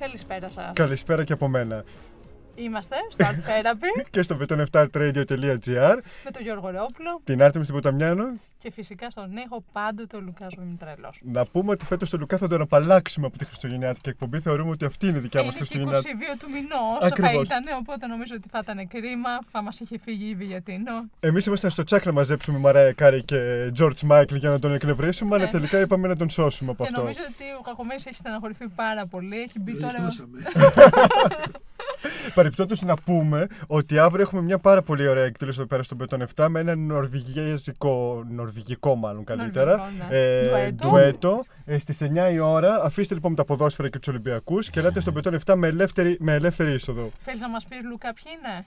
Καλησπέρα σας. Καλησπέρα και από μένα. Είμαστε στο Art Therapy και στο beton7radio.gr με τον Γιώργο Ρεόπουλο, την Άρτεμις Ποταμιάνου και φυσικά στον ήχο πάντοτε ο Λουκά Μητρέλο. Να πούμε ότι φέτος τον Λουκά θα τον απαλλάξουμε από τη Χριστουγεννιάτικη εκπομπή. Θεωρούμε ότι αυτή είναι η δικιά μας Χριστουγεννιάτικη. Είναι 22 του μηνός θα ήταν, οπότε νομίζω ότι θα ήταν κρίμα. Θα μας είχε φύγει η βιγκετίνο. Εμείς ήμασταν στο τσάκ να μαζέψουμε Mariah Carey και George Michael για να τον εκνευρίσουμε, ναι. αλλά τελικά είπαμε να τον σώσουμε από και αυτό. νομίζω ότι ο Κακομέρη έχει στεναχωρηθεί πάρα πολύ. Έχει μπει τώρα. Παρεπιπτόντω να πούμε ότι αύριο έχουμε μια πάρα πολύ ωραία εκδήλωση εδώ πέρα στον Πετών 7 με ένα νορβηγικό, νορβηγικό μάλλον καλύτερα, ναι. ε, ντουέτο ε, στις 9 η ώρα. Αφήστε λοιπόν τα ποδόσφαιρα και τους Ολυμπιακούς και ελάτε στον Πετών 7 με ελεύθερη, με ελεύθερη είσοδο. Θέλεις να μας πεις Λουκά ποιοι είναι;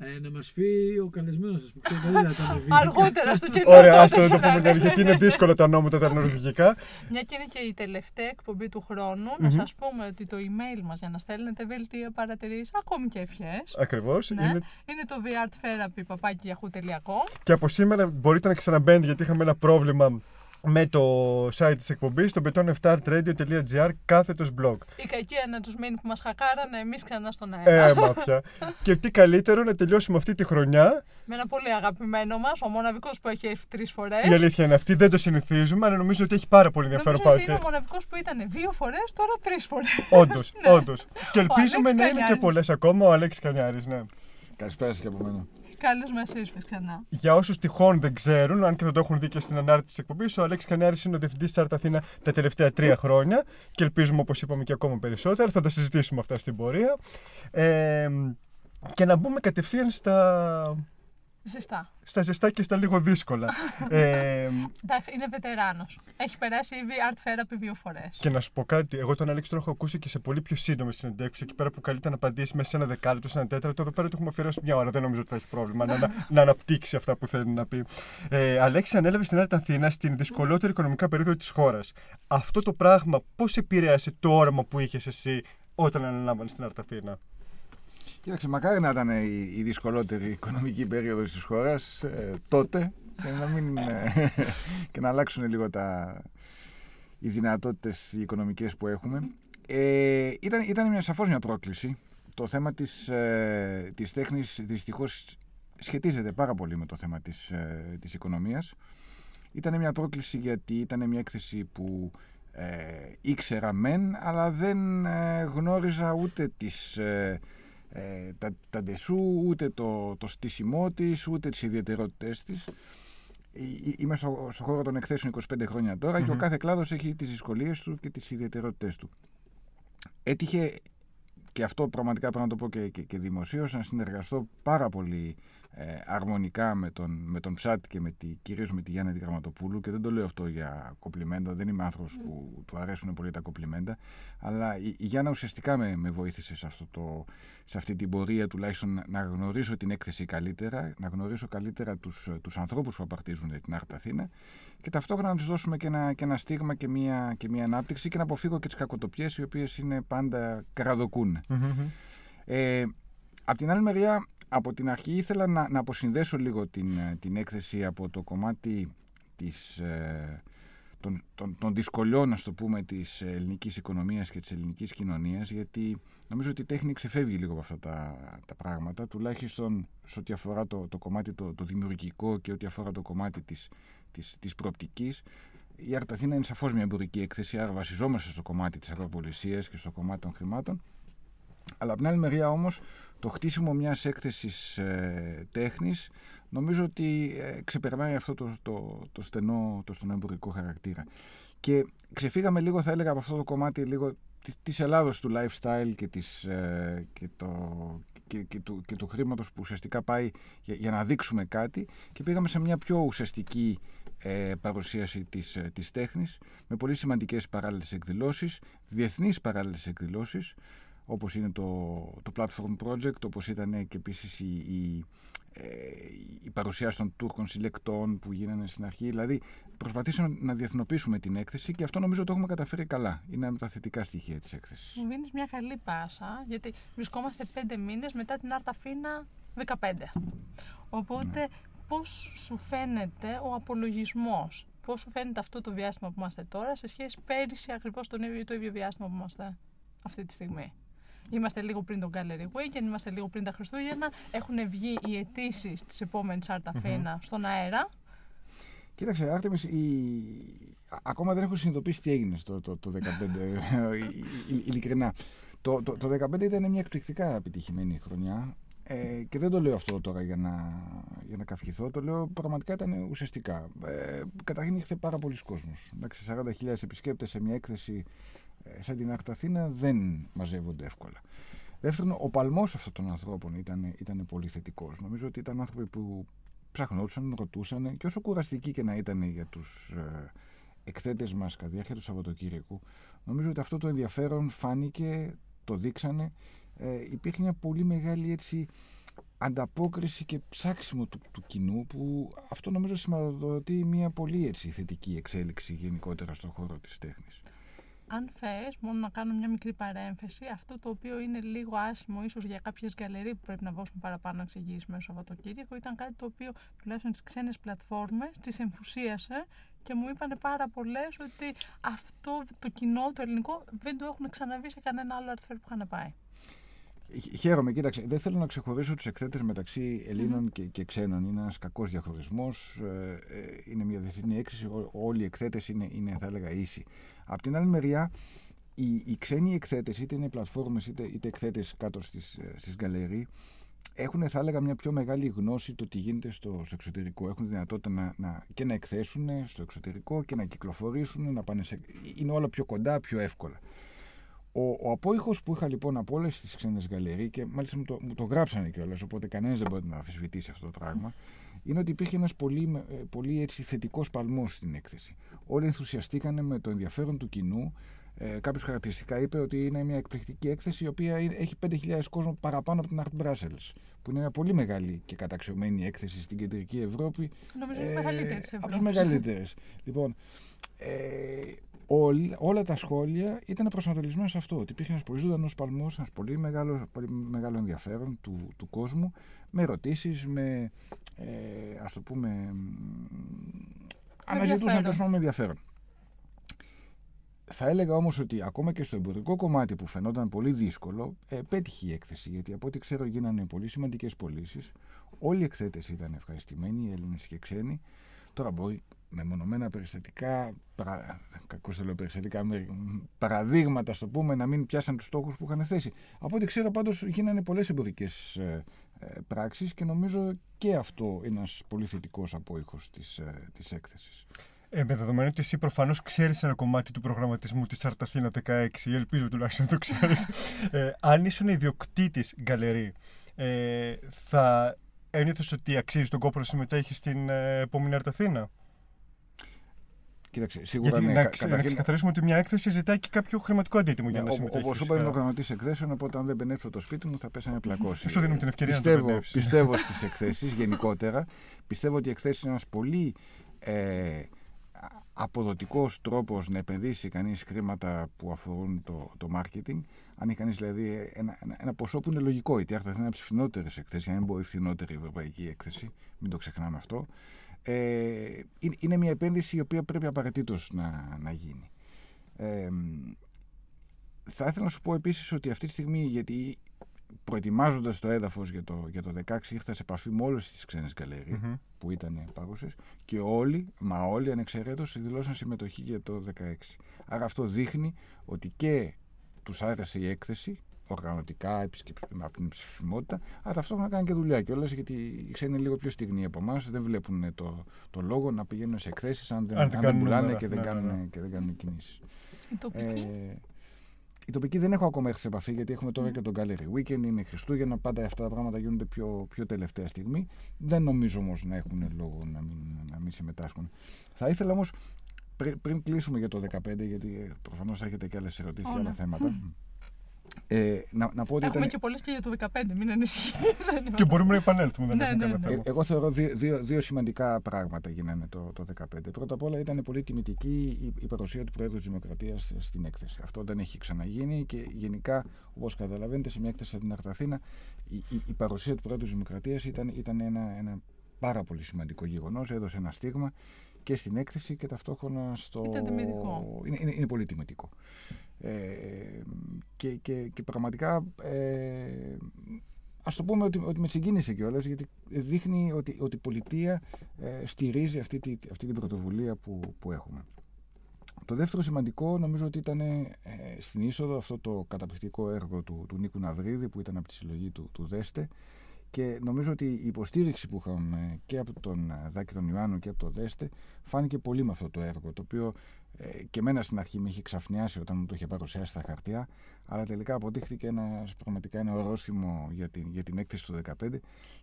Ε, να μας πει ο καλεσμένος σας που ξέρει καλύτερα τα νορβηγικά. Αργότερα στο κοινό. Ωραία, ας το πούμε γιατί είναι δύσκολο τα ονόματα τα νορβηγικά. Μια και είναι και η τελευταία εκπομπή του χρόνου, να σας πούμε ότι το email μας για να στέλνετε βελτία παρατηρήσεις, ακόμη και ευχές. Ακριβώς. Ναι. Είναι... είναι το vrtherapy.com. Και από σήμερα μπορείτε να ξαναμπαίνετε γιατί είχαμε ένα πρόβλημα με το site της εκπομπής στο beton7radio.gr κάθετος blog. Η κακία να τους μείνει που μας χακάρανε εμείς ξανά στον αέρα. Ε, μάπια. και τι καλύτερο να τελειώσουμε αυτή τη χρονιά. Με ένα πολύ αγαπημένο μας, ο μοναδικός που έχει έρθει τρεις φορές. Η αλήθεια είναι αυτή, δεν το συνηθίζουμε, αλλά νομίζω ότι έχει πάρα πολύ ενδιαφέρον Νομίζω ότι είναι ο μοναδικός που ήταν δύο φορές, τώρα τρεις φορές. Όντως, ναι. όντως. Και ελπίζουμε να είναι και πολλές ακόμα ο Αλέξης Κανιάρης, ναι. Καλησπέρα και από μένα. Καλώ μα ήρθε ξανά. Για όσους τυχόν δεν ξέρουν, αν και δεν το έχουν δει και στην ανάρτηση της εκπομπής, ο Αλέξης Κανιάρη είναι ο διευθυντής της Άρτα Αθήνα τα τελευταία τρία χρόνια και ελπίζουμε, όπως είπαμε, και ακόμα περισσότερα. Θα τα συζητήσουμε αυτά στην πορεία. Ε, και να μπούμε κατευθείαν στα Ζεστά. Στα ζεστά και στα λίγο δύσκολα. ε, Εντάξει, είναι βετεράνος. Έχει περάσει ήδη art therapy δύο φορές. Και να σου πω κάτι, εγώ τον Αλέξη τον έχω ακούσει και σε πολύ πιο σύντομες συνεντεύξεις. Εκεί πέρα που καλείται να απαντήσει μέσα σε ένα δεκάλεπτο, σε ένα τέταρτο. Εδώ πέρα το έχουμε αφιερώσει μια ώρα. Δεν νομίζω ότι θα έχει πρόβλημα να, να, να αναπτύξει αυτά που θέλει να πει. Ε, Αλέξη, ανέλαβες στην Άρτα Αθήνα στην δυσκολότερη οικονομικά περίοδο της χώρας. Αυτό το πράγμα πώς επηρέασε το όραμα που είχες εσύ όταν αναλάμβανε στην Άρτα Αθήνα. Κοίταξε, μακάρι να ήταν η, η δυσκολότερη οικονομική περίοδος της χώρας ε, τότε και να, μην, ε, και να αλλάξουν λίγο τα, οι δυνατότητες οι οικονομικές που έχουμε. Ε, ήταν, ήταν μια, σαφώς μια πρόκληση. Το θέμα της, ε, της τέχνης δυστυχώς σχετίζεται πάρα πολύ με το θέμα της, ε, της οικονομίας. Ήταν μια πρόκληση γιατί ήταν μια έκθεση που ε, ήξερα μεν, αλλά δεν ε, γνώριζα ούτε τις ε, τα, τα ντεσού, ούτε το, το στήσιμό της, ούτε τις ιδιαιτερότητές της. Ε, ε, είμαι στο, στο χώρο των εκθέσεων 25 χρόνια τώρα και ο κάθε κλάδος έχει τις δυσκολίες του και τις ιδιαιτερότητές του. Έτυχε και αυτό πραγματικά πρέπει να το πω και, και, και δημοσίως, να συνεργαστώ πάρα πολύ ε, αρμονικά με τον, με τον Ψάτ και με τη, κυρίως με τη Γιάννη τη Γραμματοπούλου και δεν το λέω αυτό για κοπλιμέντο, δεν είμαι άνθρωπος που του αρέσουν πολύ τα κοπλιμέντα αλλά η, η Γιάννα ουσιαστικά με, με βοήθησε σε, αυτό το, σε αυτή την πορεία τουλάχιστον να γνωρίσω την έκθεση καλύτερα, να γνωρίσω καλύτερα τους, τους ανθρώπους που απαρτίζουν την Άρτα Αθήνα και ταυτόχρονα να τους δώσουμε και ένα, και ένα στίγμα και μια, και μια ανάπτυξη και να αποφύγω και τις κακοτοπιές οι οποίες είναι πάντα καραδοκούν. Ε, Απ' την άλλη μεριά, από την αρχή ήθελα να, να αποσυνδέσω λίγο την, ε, την έκθεση από το κομμάτι της, ε, των, των, των δυσκολιών, να το πούμε, της ελληνικής οικονομίας και της ελληνικής κοινωνίας, γιατί νομίζω ότι η τέχνη ξεφεύγει λίγο από αυτά τα, τα πράγματα, τουλάχιστον σε ό,τι αφορά το, το κομμάτι το, το δημιουργικό και ό,τι αφορά το κομμάτι της, της, της προοπτικής. Η Αρταθήνα είναι σαφώς μια εμπορική έκθεση, άρα βασιζόμαστε στο κομμάτι της αγροπολισίας και στο κομμάτι των χρημάτων. Αλλά από την άλλη μεριά όμως το χτίσιμο μιας έκθεσης ε, τέχνης νομίζω ότι ε, ξεπερνάει αυτό το, το, το, στενό, το στενό εμπορικό χαρακτήρα. Και ξεφύγαμε λίγο θα έλεγα από αυτό το κομμάτι λίγο της Ελλάδος του lifestyle και, της, ε, και, το, και, και, του, και του χρήματος που ουσιαστικά πάει για, για, να δείξουμε κάτι και πήγαμε σε μια πιο ουσιαστική ε, παρουσίαση της, ε, της τέχνης με πολύ σημαντικές παράλληλες εκδηλώσεις, διεθνείς παράλληλες εκδηλώσεις όπως είναι το, το Platform Project, όπως ήταν και επίσης η, η, ε, η παρουσίαση των Τούρκων συλλεκτών που γίνανε στην αρχή. Δηλαδή προσπαθήσαμε να διεθνοποιήσουμε την έκθεση και αυτό νομίζω το έχουμε καταφέρει καλά. Είναι ένα από τα θετικά στοιχεία της έκθεσης. Μου δίνεις μια καλή πάσα, γιατί βρισκόμαστε πέντε μήνες μετά την Αρταφίνα 15. Οπότε ναι. πώς σου φαίνεται ο απολογισμός, πώς σου φαίνεται αυτό το διάστημα που είμαστε τώρα σε σχέση πέρυσι ακριβώς τον ίδιο, το ίδιο διάστημα που είμαστε. αυτή τη στιγμή; Είμαστε λίγο πριν τον Gallery Weekend, είμαστε λίγο πριν τα Χριστούγεννα. Έχουν βγει οι αιτήσεις της επόμενης Άρτα Φίνα στον αέρα. Κοίταξε, Άρτεμις, η... α- ακόμα δεν έχω συνειδητοποιήσει τι έγινε στο το, το 15, ε, ει- ειλικρινά. Το, το, το 15 ήταν μια εκπληκτικά επιτυχημένη χρονιά ε, και δεν το λέω αυτό τώρα για να, για να καυχηθώ, το λέω πραγματικά ήταν ουσιαστικά. Ε, καταρχήν ήρθε πάρα πολλοί κόσμος. Εντάξει, 40.000 επισκέπτες σε μια έκθεση ε, σαν την Άρτα Αθήνα δεν μαζεύονται εύκολα. Δεύτερον, ο παλμός αυτών των ανθρώπων ήταν, ήταν πολύ θετικός. Νομίζω ότι ήταν άνθρωποι που ψαχνόντουσαν, ρωτούσαν και όσο κουραστική και να ήταν για τους ε, εκθέτες μας κατά τη διάρκεια του Σαββατοκύριακου, νομίζω ότι αυτό το ενδιαφέρον φάνηκε, το δείξανε. Ε, υπήρχε μια πολύ μεγάλη έτσι ανταπόκριση και ψάξιμο του, του κοινού που αυτό νομίζω σηματοδοτεί μια πολύ έτσι θετική εξέλιξη γενικότερα στον χώρο της τέχνης. Αν θες, μόνο να κάνω μια μικρή παρέμφαση, αυτό το οποίο είναι λίγο άσχημο ίσως για κάποιες γκαλερί που πρέπει να δώσουν παραπάνω εξηγήσεις μέσα στο Σαββατοκύριακο, ήταν κάτι το οποίο τουλάχιστον τις ξένες πλατφόρμες τις εμφουσίασε και μου είπαν πάρα πολλές ότι αυτό το κοινό, το ελληνικό, δεν το έχουν ξαναβεί σε κανένα άλλο αρθφέρ που είχαν πάει. Χ- Χαίρομαι, κοίταξε. Δεν θέλω να ξεχωρίσω τους εκθέτες μεταξύ Ελλήνων και, και ξένων. Είναι ένας κακός διαχωρισμός. είναι μια διεθνή έκθεση. Ό- Όλοι οι εκθέτες είναι, είναι, θα έλεγα, ίσοι. Απ' την άλλη μεριά, οι, οι ξένοι εκθέτες, είτε είναι πλατφόρμες είτε, είτε εκθέτες κάτω στις στις γκαλερί, έχουν, θα έλεγα, μια πιο μεγάλη γνώση το τι γίνεται στο, στο εξωτερικό. Έχουν δυνατότητα να, να, και να εκθέσουν στο εξωτερικό και να κυκλοφορήσουν, να πάνε σε, είναι όλα πιο κοντά, πιο εύκολα. Ο, ο απόϊχος που είχα λοιπόν από όλες τις ξένες γκαλερί και μάλιστα μου το, μου το γράψανε κιόλας, οπότε κανένας δεν μπορεί να αμφισβητήσει αυτό το πράγμα, είναι ότι υπήρχε ένας πολύ, με- ε, πολύ έτσι θετικός παλμός στην έκθεση. Όλοι ενθουσιαστήκανε με το ενδιαφέρον του κοινού. Ε, Κάποιος χαρακτηριστικά είπε ότι είναι μια εκπληκτική έκθεση η οποία είναι- έχει 5.000 κόσμο παραπάνω από την Art Brussels, που είναι μια πολύ μεγάλη και καταξιωμένη έκθεση στην κεντρική Ευρώπη Νομίζω είναι η μεγαλύτερη της από τις Ευρώπης. μεγαλύτερες. λοιπόν, ε, όλ- όλα τα σχόλια ήταν προσανατολισμένα σε αυτό. Ότι υπήρχε ένας πολύ ζωντανός παλμός, ένας πολύ μεγάλος, πολύ μεγάλο ενδιαφέρον του, του κόσμου, με ερωτήσεις, με. Ε, ας το πούμε. μ, Αναζητούσαν ενδιαφέρον. τέλο πάντων με ενδιαφέρον. Θα έλεγα όμως ότι ακόμα και στο εμπορικό κομμάτι που φαινόταν πολύ δύσκολο, ε, πέτυχε η έκθεση. Γιατί από ό,τι ξέρω γίνανε πολύ σημαντικές πωλήσεις. Όλοι οι εκθέτες ήταν ευχαριστημένοι, οι Έλληνες και οι ξένοι. Τώρα μπορεί με μονομένα περιστατικά, παρα, κακώς το λέω περιστατικά, με παραδείγματα, στο πούμε, να μην πιάσαν τους στόχους που είχαν θέσει. Από ό,τι ξέρω πάντως γίνανε πολλές εμπορικές ε, ε, πράξεις και νομίζω και αυτό είναι ένας πολύ θετικός απόϊχος της, ε, της έκθεσης. Ε, με δεδομένο ότι εσύ προφανώς ξέρεις ένα κομμάτι του προγραμματισμού της Αρταθήνα 16, ή ελπίζω τουλάχιστον να το ξέρεις. ε, αν ήσουν ιδιοκτήτης γκαλερί, ε, θα ένιωθες ότι αξίζεις τον κόπο να συμμετέχεις στην ε, επόμενη Αρταθήνα. Κοίταξε, σίγουρα Γιατί ναι, να, κα- ξε- να καταρχήν- ξεκαθαρίσουμε ότι μια έκθεση ζητάει και κάποιο χρηματικό αντίτιμο για να Όπω συμμετέχεις. είπα, φυσικά. είμαι προγραμματή εκθέσεων, οπότε αν δεν πενέψω το σπίτι μου θα πέσανε πλακώσει. Σου δίνουμε την ευκαιρία να το πιστεύω, πενέψεις. πιστεύω στις εκθέσεις γενικότερα. Πιστεύω ότι οι εκθέσει είναι ένας πολύ ε, αποδοτικός τρόπος να επενδύσει κανείς χρήματα που αφορούν το, το marketing. Αν έχει κανείς δηλαδή ένα, ένα, ένα ποσό που είναι λογικό, γιατί άρχισε να είναι ψηφινότερες εκθέσεις, αν δεν μπορεί φθηνότερη η ευρωπαϊκή έκθεση, μην το ξεχνάμε αυτό. Ε, είναι, είναι μια επένδυση η οποία πρέπει απαραίτητος να, να γίνει. Ε, θα ήθελα να σου πω επίσης ότι αυτή τη στιγμή, γιατί προετοιμάζοντας το έδαφος για το, για το 16 ήρθα σε επαφή με όλες τις ξένες γκαλερί Μμμ. που ήταν παρούσες και όλοι, μα όλοι ανεξαιρέτως δηλώσαν συμμετοχή για το 16. Άρα αυτό δείχνει ότι και τους άρεσε η έκθεση οργανωτικά, επισκεπ- από την ψηφιμότητα, αλλά ταυτόχρονα κάνουν και δουλειά κιόλας γιατί οι ξένοι είναι λίγο πιο στιγνοί από εμάς. Δεν βλέπουν το, το λόγο να πηγαίνουν σε εκθέσεις αν δεν, Αν αν δεν δεν κάνουν πουλάνε νούμερα. και, δεν Ναι, ναι, κάνουν, ναι. και δεν κάνουν κινήσεις. Η τοπική; Ε, η τοπική δεν έχω ακόμα έρθει σε επαφή γιατί έχουμε τώρα Μμμ. και τον Gallery Weekend, είναι Χριστούγεννα, πάντα αυτά τα πράγματα γίνονται πιο, πιο τελευταία στιγμή. Δεν νομίζω όμως να έχουν λόγο να μην, να μην συμμετάσχουν. Θα ήθελα όμως πριν, πριν κλείσουμε για το 2015, γιατί προφανώς έχετε και άλλες ερωτήσεις και Όλα. άλλα θέματα. Ε, να, να πω ότι Έχουμε ήταν, και πολλές και για το 15, μην ανησυχείς. δεν Και είμαστε. μπορούμε να επανέλθουμε, δεν Ναι, έχουμε ναι, κανένα ναι. θέμα. Ε, εγώ θεωρώ δύο, δύο, δύο σημαντικά πράγματα γίνανε το, το 2015. Πρώτα απ' όλα ήταν πολύ τιμητική η, η παρουσία του Προέδρου της Δημοκρατίας στην έκθεση. Αυτό δεν έχει ξαναγίνει και γενικά, όπως καταλαβαίνετε, σε μια έκθεση σαν την Αρταθήνα, η, η, η παρουσία του Προέδρου της Δημοκρατίας ήταν, ήταν ένα, ένα πάρα πολύ σημαντικό γεγονός, έδωσε ένα στίγμα και στην έκθεση και ταυτόχρονα στο. Ήταν τιμητικό. Είναι, είναι, είναι πολύ τιμητικό. Ε, και, και, και πραγματικά ε, ας το πούμε ότι, ότι με συγκίνησε κιόλας γιατί δείχνει ότι, ότι η πολιτεία ε, στηρίζει αυτή, τη, αυτή την πρωτοβουλία που, που έχουμε. Το δεύτερο σημαντικό νομίζω ότι ήταν ε, στην είσοδο αυτό το καταπληκτικό έργο του, του Νίκου Ναυρίδη που ήταν από τη συλλογή του, του Δέστε και νομίζω ότι η υποστήριξη που είχαμε και από τον Δάκη τον Ιωάννου και από τον Δέστε φάνηκε πολύ με αυτό το έργο το οποίο ε, και εμένα στην αρχή με είχε ξαφνιάσει όταν μου το είχε παρουσιάσει στα χαρτιά αλλά τελικά αποδείχθηκε ένα, πραγματικά ένα ορόσημο για την, για την έκθεση του 2015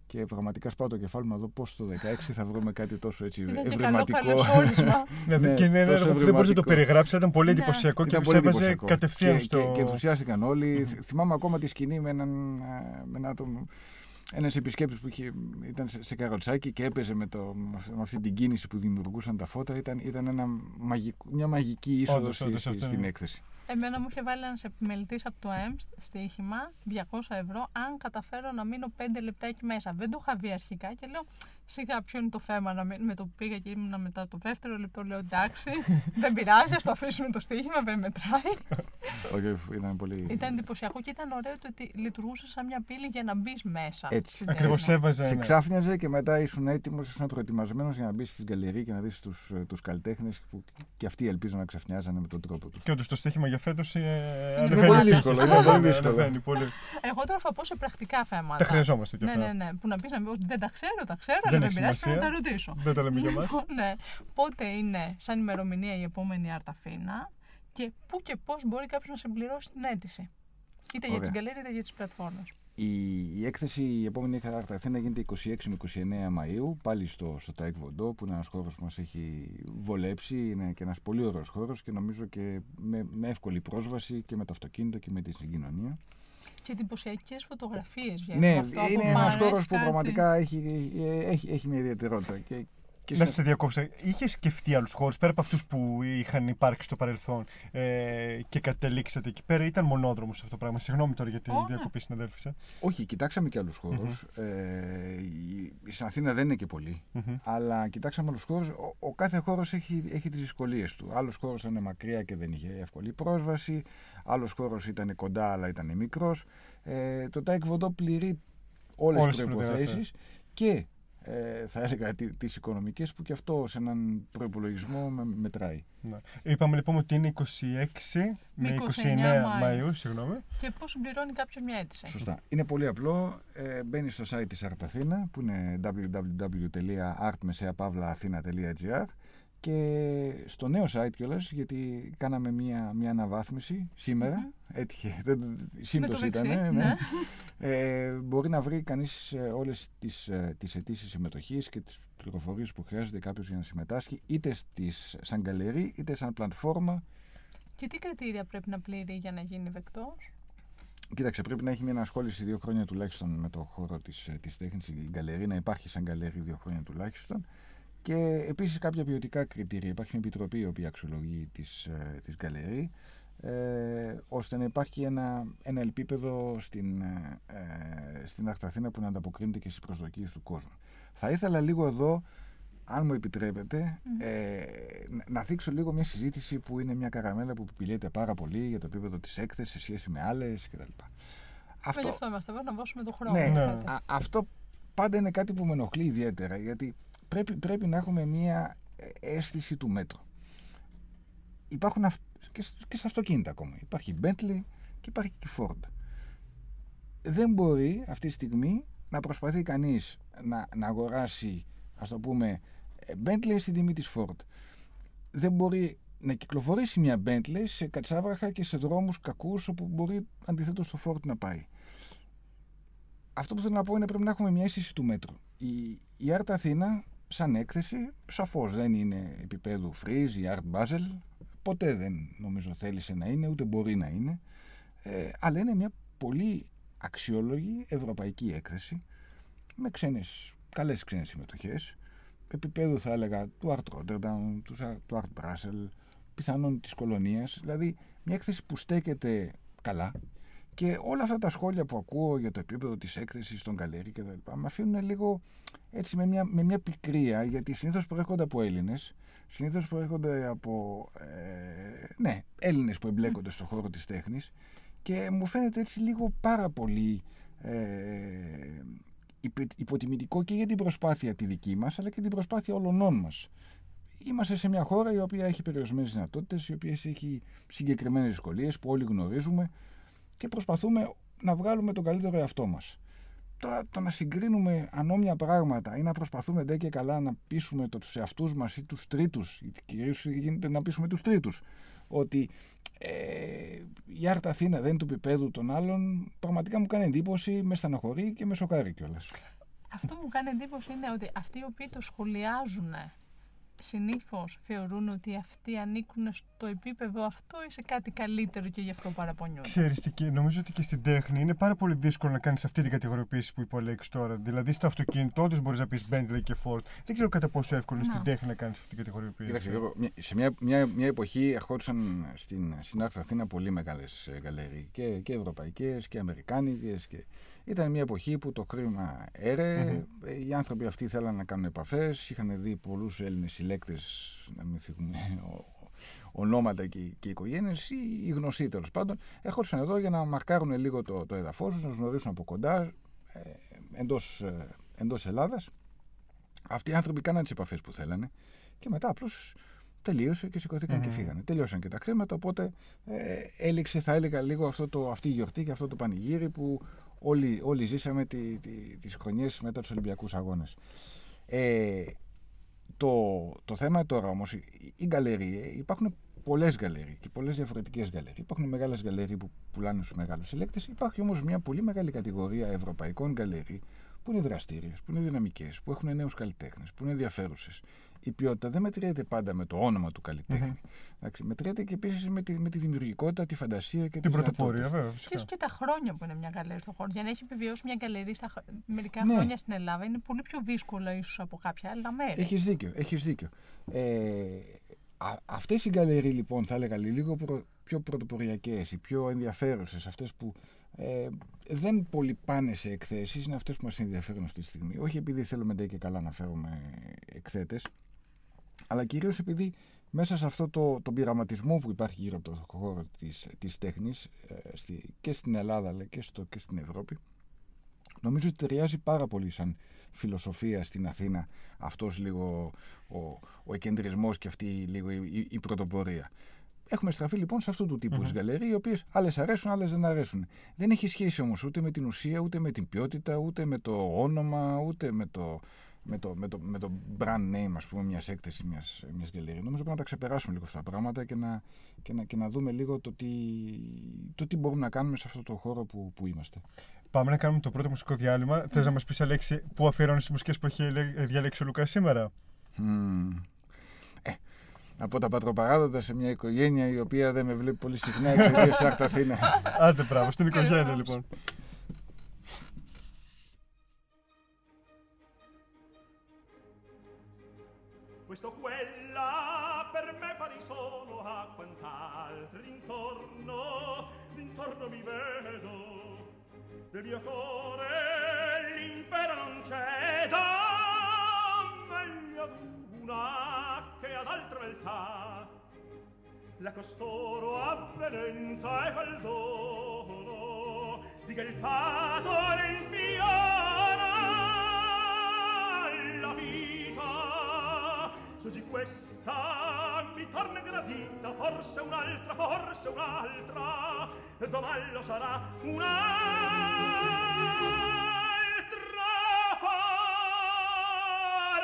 και πραγματικά σπάω το κεφάλι μου να δω πώς το 2016 θα βρούμε κάτι τόσο έτσι ευρηματικό. ναι, ναι, και είναι ένα έργο που δεν μπορεί να το περιγράψει, ήταν πολύ ναι. εντυπωσιακό και τους έβαζε κατευθείαν στο. Και, και ενθουσιάστηκαν όλοι. Θυμάμαι ακόμα τη σκηνή με έναν, με ένα άτομο ένας επισκέπτης που είχε, ήταν σε καροτσάκι και έπαιζε με, το, με αυτή την κίνηση που δημιουργούσαν τα φώτα. Ήταν, ήταν ένα μαγικό, μια μαγική είσοδος στην έκθεση. Εμένα μου είχε βάλει ένας επιμελητής από το ΕΜΣ στοίχημα 200 ευρώ αν καταφέρω να μείνω 5 λεπτά εκεί μέσα. Δεν το είχα δει αρχικά και λέω σιγά ποιο είναι το θέμα. Να με το πήγα και ήμουν μετά το δεύτερο λεπτό. Λέω εντάξει, δεν πειράζει, ας το αφήσουμε το στοίχημα, δεν μετράει. Okay, ήταν, πολύ... ήταν εντυπωσιακό και ήταν ωραίο το ότι λειτουργούσε σαν μια πύλη για να μπεις μέσα. Έτσι. Ακριβώς έβαζε. Σε ναι. ξάφνιαζε και μετά ήσουν έτοιμος, ήσουν προετοιμασμένος για να μπεις στην γκαλερί και να δεις τους καλλιτέχνες που και αυτοί ελπίζω να ξαφνιάζανε με τον τρόπο τους. Και όντως το στοίχημα για φέτος ε, είναι πολύ δύσκολο. Είναι πολύ δύσκολο. Εγώ τώρα θα πω σε πρακτικά θέματα. Τα χρειαζόμαστε και ναι, αυτά. Ναι, ναι, ναι. Που να πει να μην δεν τα ξέρω, τα ξέρω, αλλά δεν πειράζει να τα ρωτήσω. Δεν τα λέμε για μας. ναι. Πότε είναι σαν ημερομηνία η επόμενη Αρταφίνα και πού και πώς μπορεί κάποιος να συμπληρώσει την αίτηση; Είτε για τις γκαλερί είτε για τις πλατφόρμες. Η, η έκθεση η επόμενη θα έρθει να γίνεται 26 με 29 Μαΐου πάλι στο, στο Τάε Κβον Ντο που είναι ένας χώρος που μας έχει βολέψει είναι και ένας πολύ ωραίος χώρος και νομίζω και με, με εύκολη πρόσβαση και με το αυτοκίνητο και με τη συγκοινωνία. Και εντυπωσιακές φωτογραφίες Ναι, αυτό είναι ένας χώρος που πραγματικά έχει, έχει, έχει μια ιδιαιτερότητα. Και, και να σε διακόψω. Είχες σκεφτεί άλλους χώρους πέρα από αυτούς που είχαν υπάρξει στο παρελθόν ε, και καταλήξατε εκεί πέρα, ήταν μονόδρομος αυτό το πράγμα; Συγγνώμη τώρα για την oh. διακοπή συναδέλφισσα. Όχι, κοιτάξαμε και άλλους χώρους. Mm-hmm. Ε, στην Αθήνα δεν είναι και πολλοί. Mm-hmm. Αλλά κοιτάξαμε άλλους χώρους. Ο, ο, κάθε χώρος έχει, έχει τις δυσκολίες του. Άλλος χώρος ήταν μακριά και δεν είχε εύκολη πρόσβαση. Άλλος χώρος ήταν κοντά αλλά ήταν μικρός. Ε, το Τάε Κβον Ντο πληρεί όλες τις προϋποθέσεις και ε, θα έλεγα τις οικονομικές που και αυτό σε έναν προπολογισμό μετράει. Ναι. Είπαμε λοιπόν ότι είναι 26 με 29, 29 Μαΐου. Συγγνώμη. Και πώς συμπληρώνει κάποιος μια αίτηση. Σωστά. Είναι πολύ απλό. Ε, μπαίνει στο site της Αρταθήνα που είναι www.artmeseapavlaathina.gr και στο νέο site κιόλας, γιατί κάναμε μια, μια αναβάθμιση σήμερα. Mm-hmm. Έτυχε. Σύμπτωση ήταν. Ναι. ναι. Ε, μπορεί να βρει κανείς ε, όλες τις τις ε, αιτήσεις συμμετοχής και τις πληροφορίες που χρειάζεται κάποιος για να συμμετάσχει, είτε στις, σαν γκαλερί είτε σαν πλατφόρμα. Και τι κριτήρια πρέπει να πλήρει για να γίνει δεκτός; Κοίταξε, πρέπει να έχει μια ανασχόληση δύο χρόνια τουλάχιστον με το χώρο της της τέχνης, η γκαλερί, να υπάρχει σαν γκαλερί δύο χρόνια τουλάχιστον. Και επίσης κάποια ποιοτικά κριτήρια. Υπάρχει μια επιτροπή η οποία αξιολογεί τις, ε, τις γκαλερί ε, ώστε να υπάρχει ένα, ένα επίπεδο στην, ε, στην Αρταθήνα που να ανταποκρίνεται και στις προσδοκίες του κόσμου. Θα ήθελα λίγο εδώ, αν μου επιτρέπετε, ε, να δείξω λίγο μια συζήτηση που είναι μια καραμέλα που πηλιέται πάρα πολύ για το επίπεδο της έκθεσης σε σχέση με άλλες κτλ. Αυτό, αυτό είμαστε εδώ να δώσουμε το χρόνο. Ναι, ναι. αυτό πάντα είναι κάτι που με ενοχλεί ιδιαίτερα γιατί πρέπει, πρέπει να έχουμε μία αίσθηση του μέτρου. Υπάρχουν αυ... και, και σε αυτοκίνητα ακόμα. Υπάρχει Bentley και υπάρχει και Ford. Δεν μπορεί αυτή τη στιγμή να προσπαθεί κανείς να, να αγοράσει, ας το πούμε, Bentley στην τιμή της Ford. Δεν μπορεί να κυκλοφορήσει μια Bentley σε κατσάβραχα και σε δρόμους κακούς όπου μπορεί αντιθέτως το Ford να πάει. Αυτό που θέλω να πω είναι πρέπει να έχουμε μια αίσθηση του μέτρου. Η, η Art Αθήνα σαν έκθεση σαφώς δεν είναι επίπεδου Freeze ή Art Basel ποτέ δεν νομίζω θέλησε να είναι ούτε μπορεί να είναι. Ε, αλλά είναι μια πολύ αξιόλογη ευρωπαϊκή έκθεση με ξένες, καλές ξένες συμμετοχές. Επίπεδου θα έλεγα του Art Rotterdam, του Art Basel πιθανόν της κολονίας. Δηλαδή μια έκθεση που στέκεται καλά Και όλα αυτά τα σχόλια που ακούω για το επίπεδο της έκθεσης των καλέρι και τα λοιπά, με αφήνουν λίγο έτσι με μια, με μια πικρία, γιατί συνήθως προέρχονται από Έλληνες, συνήθως προέρχονται από ε, ναι, Έλληνες που εμπλέκονται στον χώρο της τέχνης και μου φαίνεται έτσι λίγο πάρα πολύ ε, υποτιμητικό και για την προσπάθεια τη δική μας, αλλά και την προσπάθεια όλων μας. Είμαστε σε μια χώρα η οποία έχει περιορισμένες δυνατότητες, η οποία έχει συγκεκριμένες δυσκολίες που όλοι γνωρίζουμε και προσπαθούμε να βγάλουμε τον καλύτερο εαυτό μας. Τώρα το να συγκρίνουμε ανώμια πράγματα ή να προσπαθούμε ντε και καλά να πείσουμε το, τους εαυτούς μας ή τους τρίτους, κυρίως γίνεται να πείσουμε τους τρίτους, ότι ε, η Άρτα Αθήνα δεν είναι του επίπεδου των άλλων, πραγματικά μου κάνει εντύπωση, με στενοχωρεί και με σοκάρει κιόλας. Αυτό που μου κάνει εντύπωση είναι ότι αυτοί οι οποίοι το σχολιάζουν συνήθως θεωρούν ότι αυτοί ανήκουν στο επίπεδο αυτό ή σε κάτι καλύτερο και γι' αυτό παραπονιούνται. Ξέρεις τι, νομίζω ότι και στην τέχνη είναι πάρα πολύ δύσκολο να κάνεις αυτή την κατηγοριοποίηση που υπολέξει τώρα. Δηλαδή στο αυτοκίνητο, όντως μπορείς να πεις Bentley και Ford. Δεν ξέρω κατά πόσο εύκολο είναι στην τέχνη να κάνεις αυτή την κατηγοριοποίηση. Κοίταξε, σε μια, μια, μια εποχή ερχόντουσαν στην, στην Αθήνα πολύ μεγάλες γκαλερί και, και ευρωπαϊκές και αμερικάνικες. Και ήταν μια εποχή που το χρήμα έρε, οι άνθρωποι αυτοί θέλαν να κάνουν επαφές, είχαν δει πολλούς Έλληνες συλλέκτες, να μην θίγουμε ονόματα και, και οικογένειες, ή οι γνωστοί τέλος πάντων, έρχονταν εδώ για να μαρκάρουν λίγο το, το έδαφος τους, να τους γνωρίσουν από κοντά ε, εντός εντός Ελλάδας. Αυτοί οι άνθρωποι κάναν τις επαφές που θέλανε και μετά απλώς τελείωσε και σηκωθηκαν και φύγανε. Τελειώσαν και τα χρήματα, οπότε ε, έληξε, θα έλεγα, λίγο αυτό το, αυτή η γιορτή και αυτό το πανηγύρι που όλοι, όλοι ζήσαμε τη, τη, τις χρονιές μετά τους Ολυμπιακούς Αγώνες. Ε, το, το θέμα τώρα όμως, οι, οι γκαλερί, υπάρχουν πολλές γκαλερί και πολλές διαφορετικές γκαλερί. Υπάρχουν μεγάλες γκαλερί που πουλάνε στους μεγάλους συλλέκτες. Υπάρχει όμως μια πολύ μεγάλη κατηγορία ευρωπαϊκών γκαλερί που είναι δραστήριες, που είναι δυναμικές, που έχουν νέους καλλιτέχνες, που είναι ενδιαφέρουσες η ποιότητα δεν μετριέται πάντα με το όνομα του καλλιτέχνη. Mm-hmm. Μετριέται και επίσης με, τη, με τη δημιουργικότητα, τη φαντασία και την πρωτοπορία, βέβαια. Και και τα χρόνια που είναι μια γκαλέρι στον χώρο. Για να έχει επιβιώσει μια γκαλερί στα μερικά ναι. χρόνια στην Ελλάδα είναι πολύ πιο δύσκολο ίσως από κάποια άλλα μέρη. Έχεις δίκιο. Έχεις δίκιο. Ε, αυτές οι γκαλερί λοιπόν θα έλεγα λίγο πιο πρωτοποριακές, οι πιο ενδιαφέρουσες, αυτές που ε, δεν πολύ πάνε σε εκθέσεις, είναι αυτές που μας ενδιαφέρουν αυτή τη στιγμή. Όχι επειδή θέλουμε και καλά να φέρουμε εκθέτες, αλλά κυρίως επειδή μέσα σε αυτό το, το πειραματισμό που υπάρχει γύρω από το χώρο της, της τέχνης ε, στη, και στην Ελλάδα αλλά και, στο, και στην Ευρώπη νομίζω ότι ταιριάζει πάρα πολύ σαν φιλοσοφία στην Αθήνα αυτός λίγο ο, ο εκεντρισμός και αυτή λίγο η, η, πρωτοπορία. Έχουμε στραφεί λοιπόν σε αυτού του τύπου mm-hmm. γαλερί, οι οποίες άλλες αρέσουν, άλλες δεν αρέσουν. Δεν έχει σχέση όμως ούτε με την ουσία, ούτε με την ποιότητα, ούτε με το όνομα, ούτε με το, με το, με το, με το brand name ας πούμε μιας έκθεσης μιας, μιας Νομίζω πρέπει να τα ξεπεράσουμε λίγο αυτά τα πράγματα και να, και να, και να δούμε λίγο το τι, το τι μπορούμε να κάνουμε σε αυτό το χώρο που, που είμαστε. Πάμε να κάνουμε το πρώτο μουσικό διάλειμμα. Mm. Θες να μας πεις Αλέξη πού αφιερώνεις τις μουσικές που έχει διαλέξει ο Λουκάς σήμερα; Mm. Ε, από τα πατροπαράδοτα σε μια οικογένεια η οποία δεν με βλέπει πολύ συχνά εξαιτίας Άρτα Αθήνα. Άντε πράγμα, στην οικογένεια λοιπόν. questo quella per me pari sono a quant'altri intorno. Intorno mi vedo del mio cuore l'impero non cedo meglio ad una che ad altra beltà la costoro avvenenza e quel dono di che il fato l'infinito di questa mi torna gradita forse un'altra forse un'altra. Domani lo sarà un'altra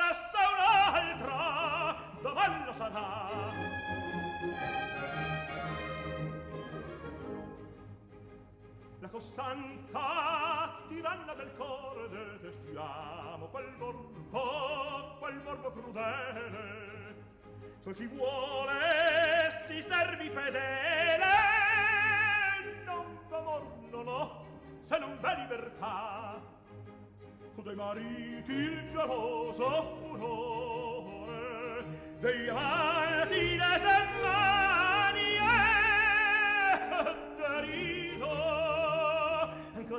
forse un'altra. Domani lo sarà Costanza, tiranna del cuore, detestiamo quel morbo, quel morbo crudele. So chi vuole si servi fedele, non d'amor non ho, se non v'è libertà. Dei mariti il geloso furore, dei amati l'esemmare,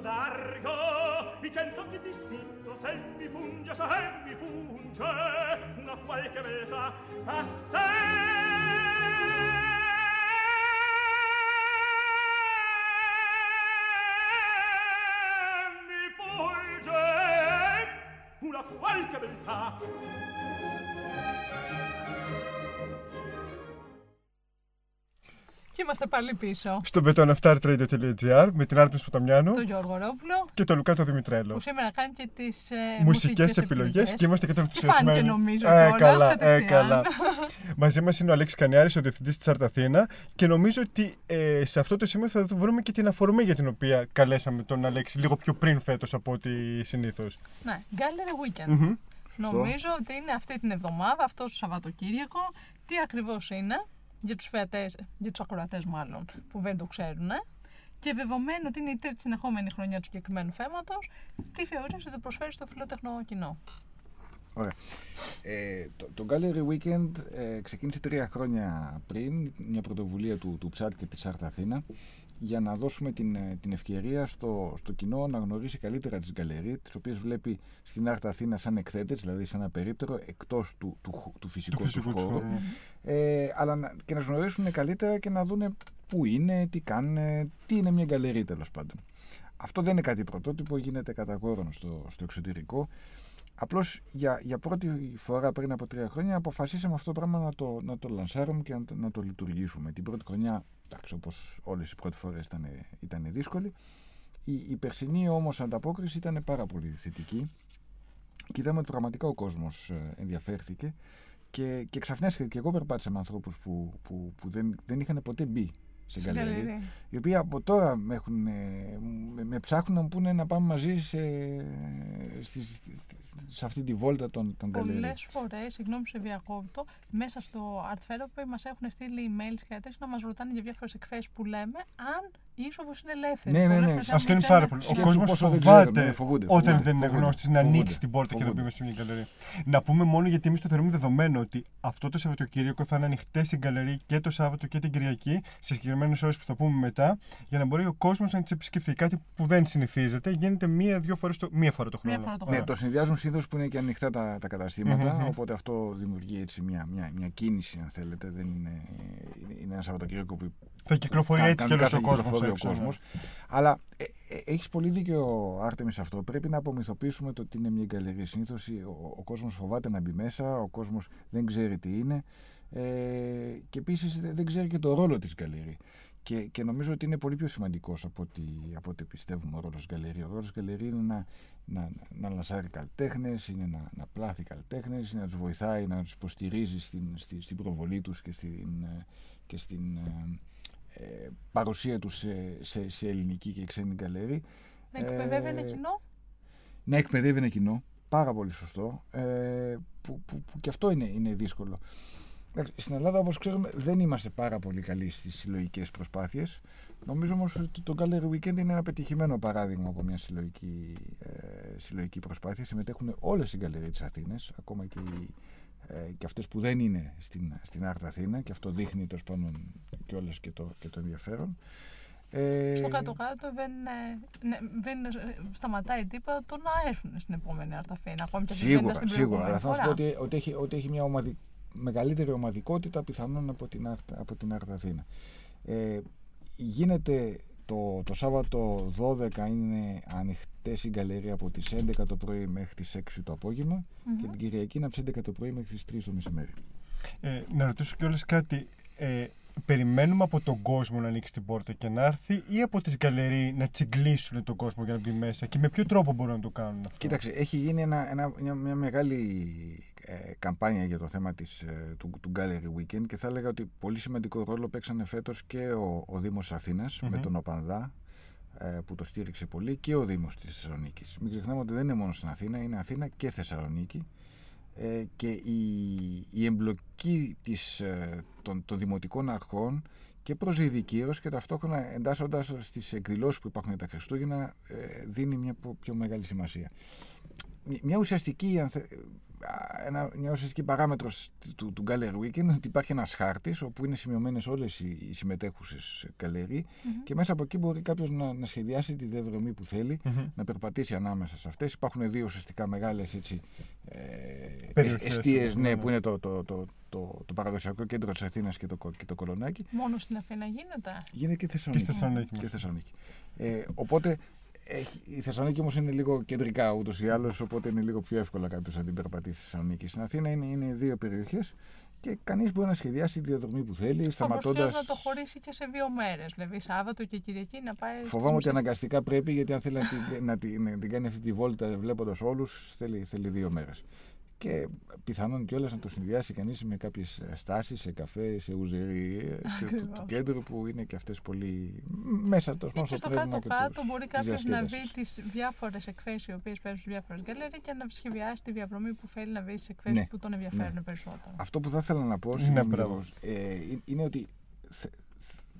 d'argo i che ti spinto se mi punge se mi punge una qualche beltà a sé. Una qualche beltà Και είμαστε πάλι πίσω. Στο betonaftartradio.gr με την Άρτεμις Ποταμιάνου Το Γιώργο Ρόπουλο και το Λουκά το Δημητρέλο. που σήμερα κάνει και τις ε, Μουσικές επιλογές και είμαστε και το Και φάνηκε νομίζω Ε, κιόλας, καλά, ε, κατευθείαν. καλά. Μαζί μας είναι ο Αλέξης Κανιάρης, ο διευθυντής της Αρταθήνα και νομίζω ότι ε, σε αυτό το σημείο θα βρούμε και την αφορμή για την οποία καλέσαμε τον Αλέξη λίγο πιο πριν φέτος από ό,τι συνήθως. Ναι, Gallery Weekend. Νομίζω ότι είναι αυτή την εβδομάδα, αυτό το Σαββατοκύριακο. Τι ακριβώς είναι, για τους φεατές, για τους ακροατές μάλλον, που δεν το ξέρουν. Και δεδομένου ότι είναι η τρίτη συνεχόμενη χρονιά του συγκεκριμένου θέματος, τι θεωρείς ότι προσφέρεις στο φιλότεχνο κοινό. Ωραία. Ε, το, το Gallery Weekend ε, ξεκίνησε τρία χρόνια πριν, μια πρωτοβουλία του, του Ψάτ και της Art Αθήνα, για να δώσουμε την, ε, την ευκαιρία στο, στο κοινό να γνωρίσει καλύτερα τις γκαλερί, τις οποίες βλέπει στην Art Αθήνα σαν εκθέτες, δηλαδή σαν ένα περίπτερο, εκτός του, του, χ- του φυσικού, Του τους φυσικού τους χώρου, χώρου. ε, αλλά να, και να τους γνωρίσουν καλύτερα και να δούνε πού είναι, τι κάνουν, τι είναι μια γκαλερί τέλος πάντων. Αυτό δεν είναι κάτι πρωτότυπο, γίνεται κατά κόρον στο, στο εξωτερικό. Απλώς για, για πρώτη φορά πριν από τρία χρόνια αποφασίσαμε αυτό το πράγμα να το, να το λανσάρουμε και να το, να το λειτουργήσουμε. Την πρώτη χρονιά, εντάξει, όπως όλες οι πρώτες φορές ήταν, ήταν δύσκολη. Η, η περσινή όμως ανταπόκριση ήταν πάρα πολύ θετική και είδαμε ότι πραγματικά ο κόσμος ε, ενδιαφέρθηκε και, και ξαφνιάστηκα και εγώ περπάτησα με ανθρώπους που, που, που δεν, δεν είχαν ποτέ μπει σε Στην γκαλερί γκαλερί. οι οποίοι από τώρα με, έχουν, ε, με, με ψάχνουν να μου πούνε να πάμε μαζί σε, στη- στη- σε αυτή τη βόλτα των, των γκαλερί. Πολλέ φορές, συγγνώμη που σε διακόπτω, μέσα στο Art Therapy μας έχουν στείλει emails και τέτοια να μας ρωτάνε για διάφορες εκθέσεις που λέμε αν η είσοδος είναι ελεύθερη. Ναι, ναι, Πολλές ναι. φορές Αυτός αν είναι δεν πάρα ξέρουμε- πολύ. Ο Σκέψου κόσμος πόσο δεν φοβάται ξέρουν, ναι, φοβούνται, όταν φοβούνται, δεν είναι φοβούνται, γνώστη να φοβούνται, ανοίξει την πόρτα και να φοβούνται. μπει σε μια γκαλερί. Να πούμε μόνο γιατί εμείς το θεωρούμε δεδομένο ότι αυτό το Σαββατοκύριακο θα είναι ανοιχτές οι γκαλερί και το Σάββατο και την Κυριακή σε συγκεκριμένες ώρες που θα πούμε μετά για να μπορεί ο κόσμος να τις επισκεφθεί. Κάτι που δεν συνηθίζεται, γίνεται μία-δύο φορές το, μία φορά το χρόνο. Μία φορά το Ναι, χρόνο. το συνδυάζουν συνήθως που είναι και ανοιχτά τα, τα καταστηματα Μμμ. οπότε αυτό δημιουργεί έτσι μια, μια, μια κίνηση, αν θέλετε. Δεν είναι, είναι, είναι ένα Σαββατοκύριακο που Θα κυκλοφορεί κα- έτσι και κανονικά όλο ο θα κόσμος. Κυκλοφορεί ο κόσμος. Αλλά ε, ε, έχεις πολύ δίκιο, Άρτεμι, σε αυτό. Πρέπει να απομυθοποιήσουμε το τι είναι μια γκαλερί. Συνήθως ο, ο κόσμος φοβάται να μπει μέσα, ο κόσμος δεν ξέρει τι είναι ε, και επίσης δεν ξέρει και το ρόλο της γκαλερί. Και, και νομίζω ότι είναι πολύ πιο σημαντικός από ό,τι, από ό,τι πιστεύουμε ο ρόλος γκαλερί. Ο ρόλος γκαλερί είναι να, να, να, να λασάρει καλλιτέχνες, είναι να, να πλάθει καλλιτέχνες, είναι να τους βοηθάει, να τους υποστηρίζει στην, στη, στην προβολή τους και στην, ε, και στην ε, ε, παρουσία τους σε, σε, σε ελληνική και ξένη γκαλερί. Να εκπαιδεύει ένα Ε, κοινό; Να εκπαιδεύει ένα κοινό. Πάρα πολύ σωστό. Ε, που, που, που και αυτό είναι, είναι δύσκολο. Εντάξει, Στην Ελλάδα, όπως ξέρουμε, δεν είμαστε πάρα πολύ καλοί στις συλλογικές προσπάθειες. Νομίζω όμως ότι το Gallery Weekend είναι ένα πετυχημένο παράδειγμα από μια συλλογική, ε, συλλογική προσπάθεια. Συμμετέχουν όλες οι γκαλερί της Αθήνας, ακόμα και, οι, ε, και αυτές που δεν είναι στην, στην Άρτα Αθήνα και αυτό δείχνει τέλο πάντων και όλες και το, και το ενδιαφέρον. Ε, Στο κάτω-κάτω δεν, ε, ναι, δεν ε, σταματάει τίποτα το να έρθουν στην επόμενη Αρταφίνα. Ακόμη και αν δεν Σίγουρα, ήταν στην σίγουρα. προηγούμενη Αλλά θα σου φορά. πω ότι, ότι, έχει, ότι έχει μια ομαδι... μεγαλύτερη ομαδικότητα πιθανόν από την Άρτα, από την Άρτα Αθήνα. Ε, γίνεται το, το Σάββατο 12 είναι ανοιχτές οι γκαλερί από τις 11 το πρωί μέχρι τις 6 το απόγευμα και την Κυριακή είναι από τις 11 το πρωί μέχρι τις 3 το μεσημέρι. Ε, να ρωτήσω κιόλας κάτι. Ε, περιμένουμε από τον κόσμο να ανοίξει την πόρτα και να έρθει ή από τις γκαλερί να τσιγκλίσουν τον κόσμο για να μπει μέσα και με ποιο τρόπο μπορούν να το κάνουν αυτό; Κοίταξε, έχει γίνει ένα, ένα, μια, μια μεγάλη ε, καμπάνια για το θέμα της, ε, του, του Gallery Weekend και θα έλεγα ότι πολύ σημαντικό ρόλο παίξανε φέτος και ο, ο Δήμος Αθήνας με Μμμ. τον Οπανδά ε, που το στήριξε πολύ και ο Δήμος της Θεσσαλονίκης. Μην ξεχνάμε ότι δεν είναι μόνο στην Αθήνα, είναι Αθήνα και Θεσσαλονίκη ε, και η, η εμπλοκή της, ε, των, των δημοτικών αρχών και προς ειδικήρωση και ταυτόχρονα εντάσσοντας στις εκδηλώσεις που υπάρχουν για τα Χριστούγεννα ε, δίνει μια πο- πιο μεγάλη σημασία. μια ουσιαστική, αν θε- ένα, μια ουσιαστική παράμετρος του, του Gallery Weekend είναι ότι υπάρχει ένας χάρτης όπου είναι σημειωμένες όλες οι, οι συμμετέχουσες γκαλερί και μέσα από εκεί μπορεί κάποιος να, να σχεδιάσει τη διαδρομή που θέλει, Μμμ. να περπατήσει ανάμεσα σε αυτές. Υπάρχουν δύο ουσιαστικά μεγάλες έτσι, ε, Περιοχές, εστίες, ναι, ναι, ναι. που είναι το, το, το, το, το παραδοσιακό κέντρο της Αθήνας και το, κο- και το Κολονάκι. Μόνο στην Αθήνα γίνεται; Γίνεται και Θεσσαλονίκη. Και στη Θεσσαλονίκη, Και μάλιστα. Θεσσαλονίκη. Ε, οπότε έχει, η Θεσσαλονίκη όμως είναι λίγο κεντρικά ούτως ή άλλως, οπότε είναι λίγο πιο εύκολα κάποιος να την περπατήσει στη Θεσσαλονίκη. Στην Αθήνα είναι, είναι δύο περιοχές και κανείς μπορεί να σχεδιάσει τη διαδρομή που θέλει, Θα σταματώντα. μπορούσε να το χωρίσει και σε δύο μέρες. Δηλαδή Σάββατο και Κυριακή να πάει. στις Φοβάμαι ότι μισές- αναγκαστικά πρέπει, γιατί αν θέλει να την, να την, να την κάνει αυτή τη βόλτα βλέποντας όλους, θέλει, θέλει δύο μέρες. Και πιθανόν κιόλας να το συνδυάσει κανείς με κάποιες στάσεις σε καφέ, σε ουζερίε του, του Ακριβώς. κέντρου που είναι και αυτές πολύ μέσα τόσο Ή και στο πνεύμα και κάτω-κάτω τους- μπορεί της κάποιος να δει διασκέδασης. τις διάφορες εκθέσεις οι οποίες παίζουν στι διάφορες γκαλέρε και να σχεδιάσει τη διαδρομή που θέλει να δει στι εκθέσεις Ναι. που τον ενδιαφέρουν περισσότερο. Αυτό που θα ήθελα να πω Ναι, συγγνώμη μπράβο. λίγο, ε, είναι- είναι ότι θε- θε-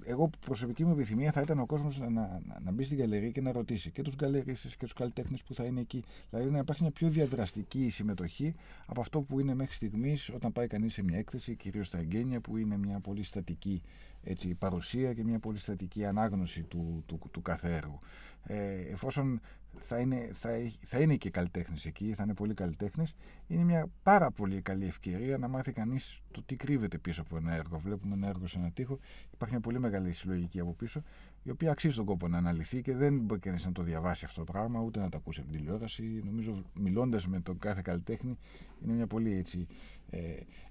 εγώ προσωπική μου επιθυμία θα ήταν ο κόσμος να, να, να μπει στην γκαλερί και να ρωτήσει και τους γκαλερίστε και τους καλλιτέχνες που θα είναι εκεί. Δηλαδή να υπάρχει μια πιο διαδραστική συμμετοχή από αυτό που είναι μέχρι στιγμής όταν πάει κανείς σε μια έκθεση, κυρίως στα εγγένεια, που είναι μια πολύ στατική έτσι, παρουσία και μια πολύ στατική ανάγνωση του, του, του κάθε έργου. Ε, εφόσον θα είναι, θα, έχει- θα είναι και καλλιτέχνε εκεί, θα είναι πολλοί καλλιτέχνε, είναι μια πάρα πολύ καλή ευκαιρία να μάθει κανείς το τι κρύβεται πίσω από ένα έργο. Βλέπουμε ένα έργο σε ένα τοίχο, υπάρχει μια πολύ μεγάλη συλλογική από πίσω, η οποία αξίζει τον κόπο να αναλυθεί και δεν μπορεί κανείς να το διαβάσει αυτό το πράγμα, ούτε να το ακούσει από την τηλεόραση. Νομίζω, μιλώντας με τον κάθε καλλιτέχνη, είναι μια πολύ έτσι, ε,